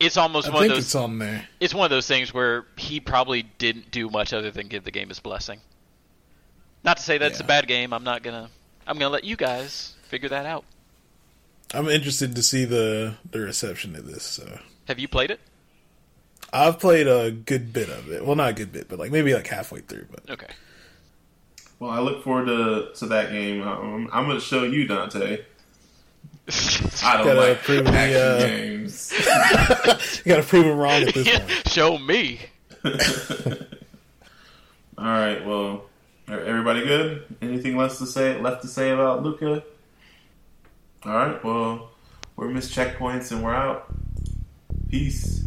it's almost I one of those. it's on there. it's one of those things where he probably didn't do much other than give the game his blessing. Not to say that's a bad game. I'm not gonna. I'm gonna let you guys figure that out. I'm interested to see the the reception of this. So Have you played it? I've played a good bit of it. Well, not a good bit, but like maybe like halfway through. But Okay. Well, I look forward to to that game. Um, I'm going to show you, Dante. [laughs] I don't Gotta like prove the, action uh, games. [laughs] you got to prove him wrong at this Yeah, point. Show me. [laughs] All right. Well, are everybody good? Anything less to say? Left to say about Lucah? All right. Well, we're missed checkpoints and we're out. Peace.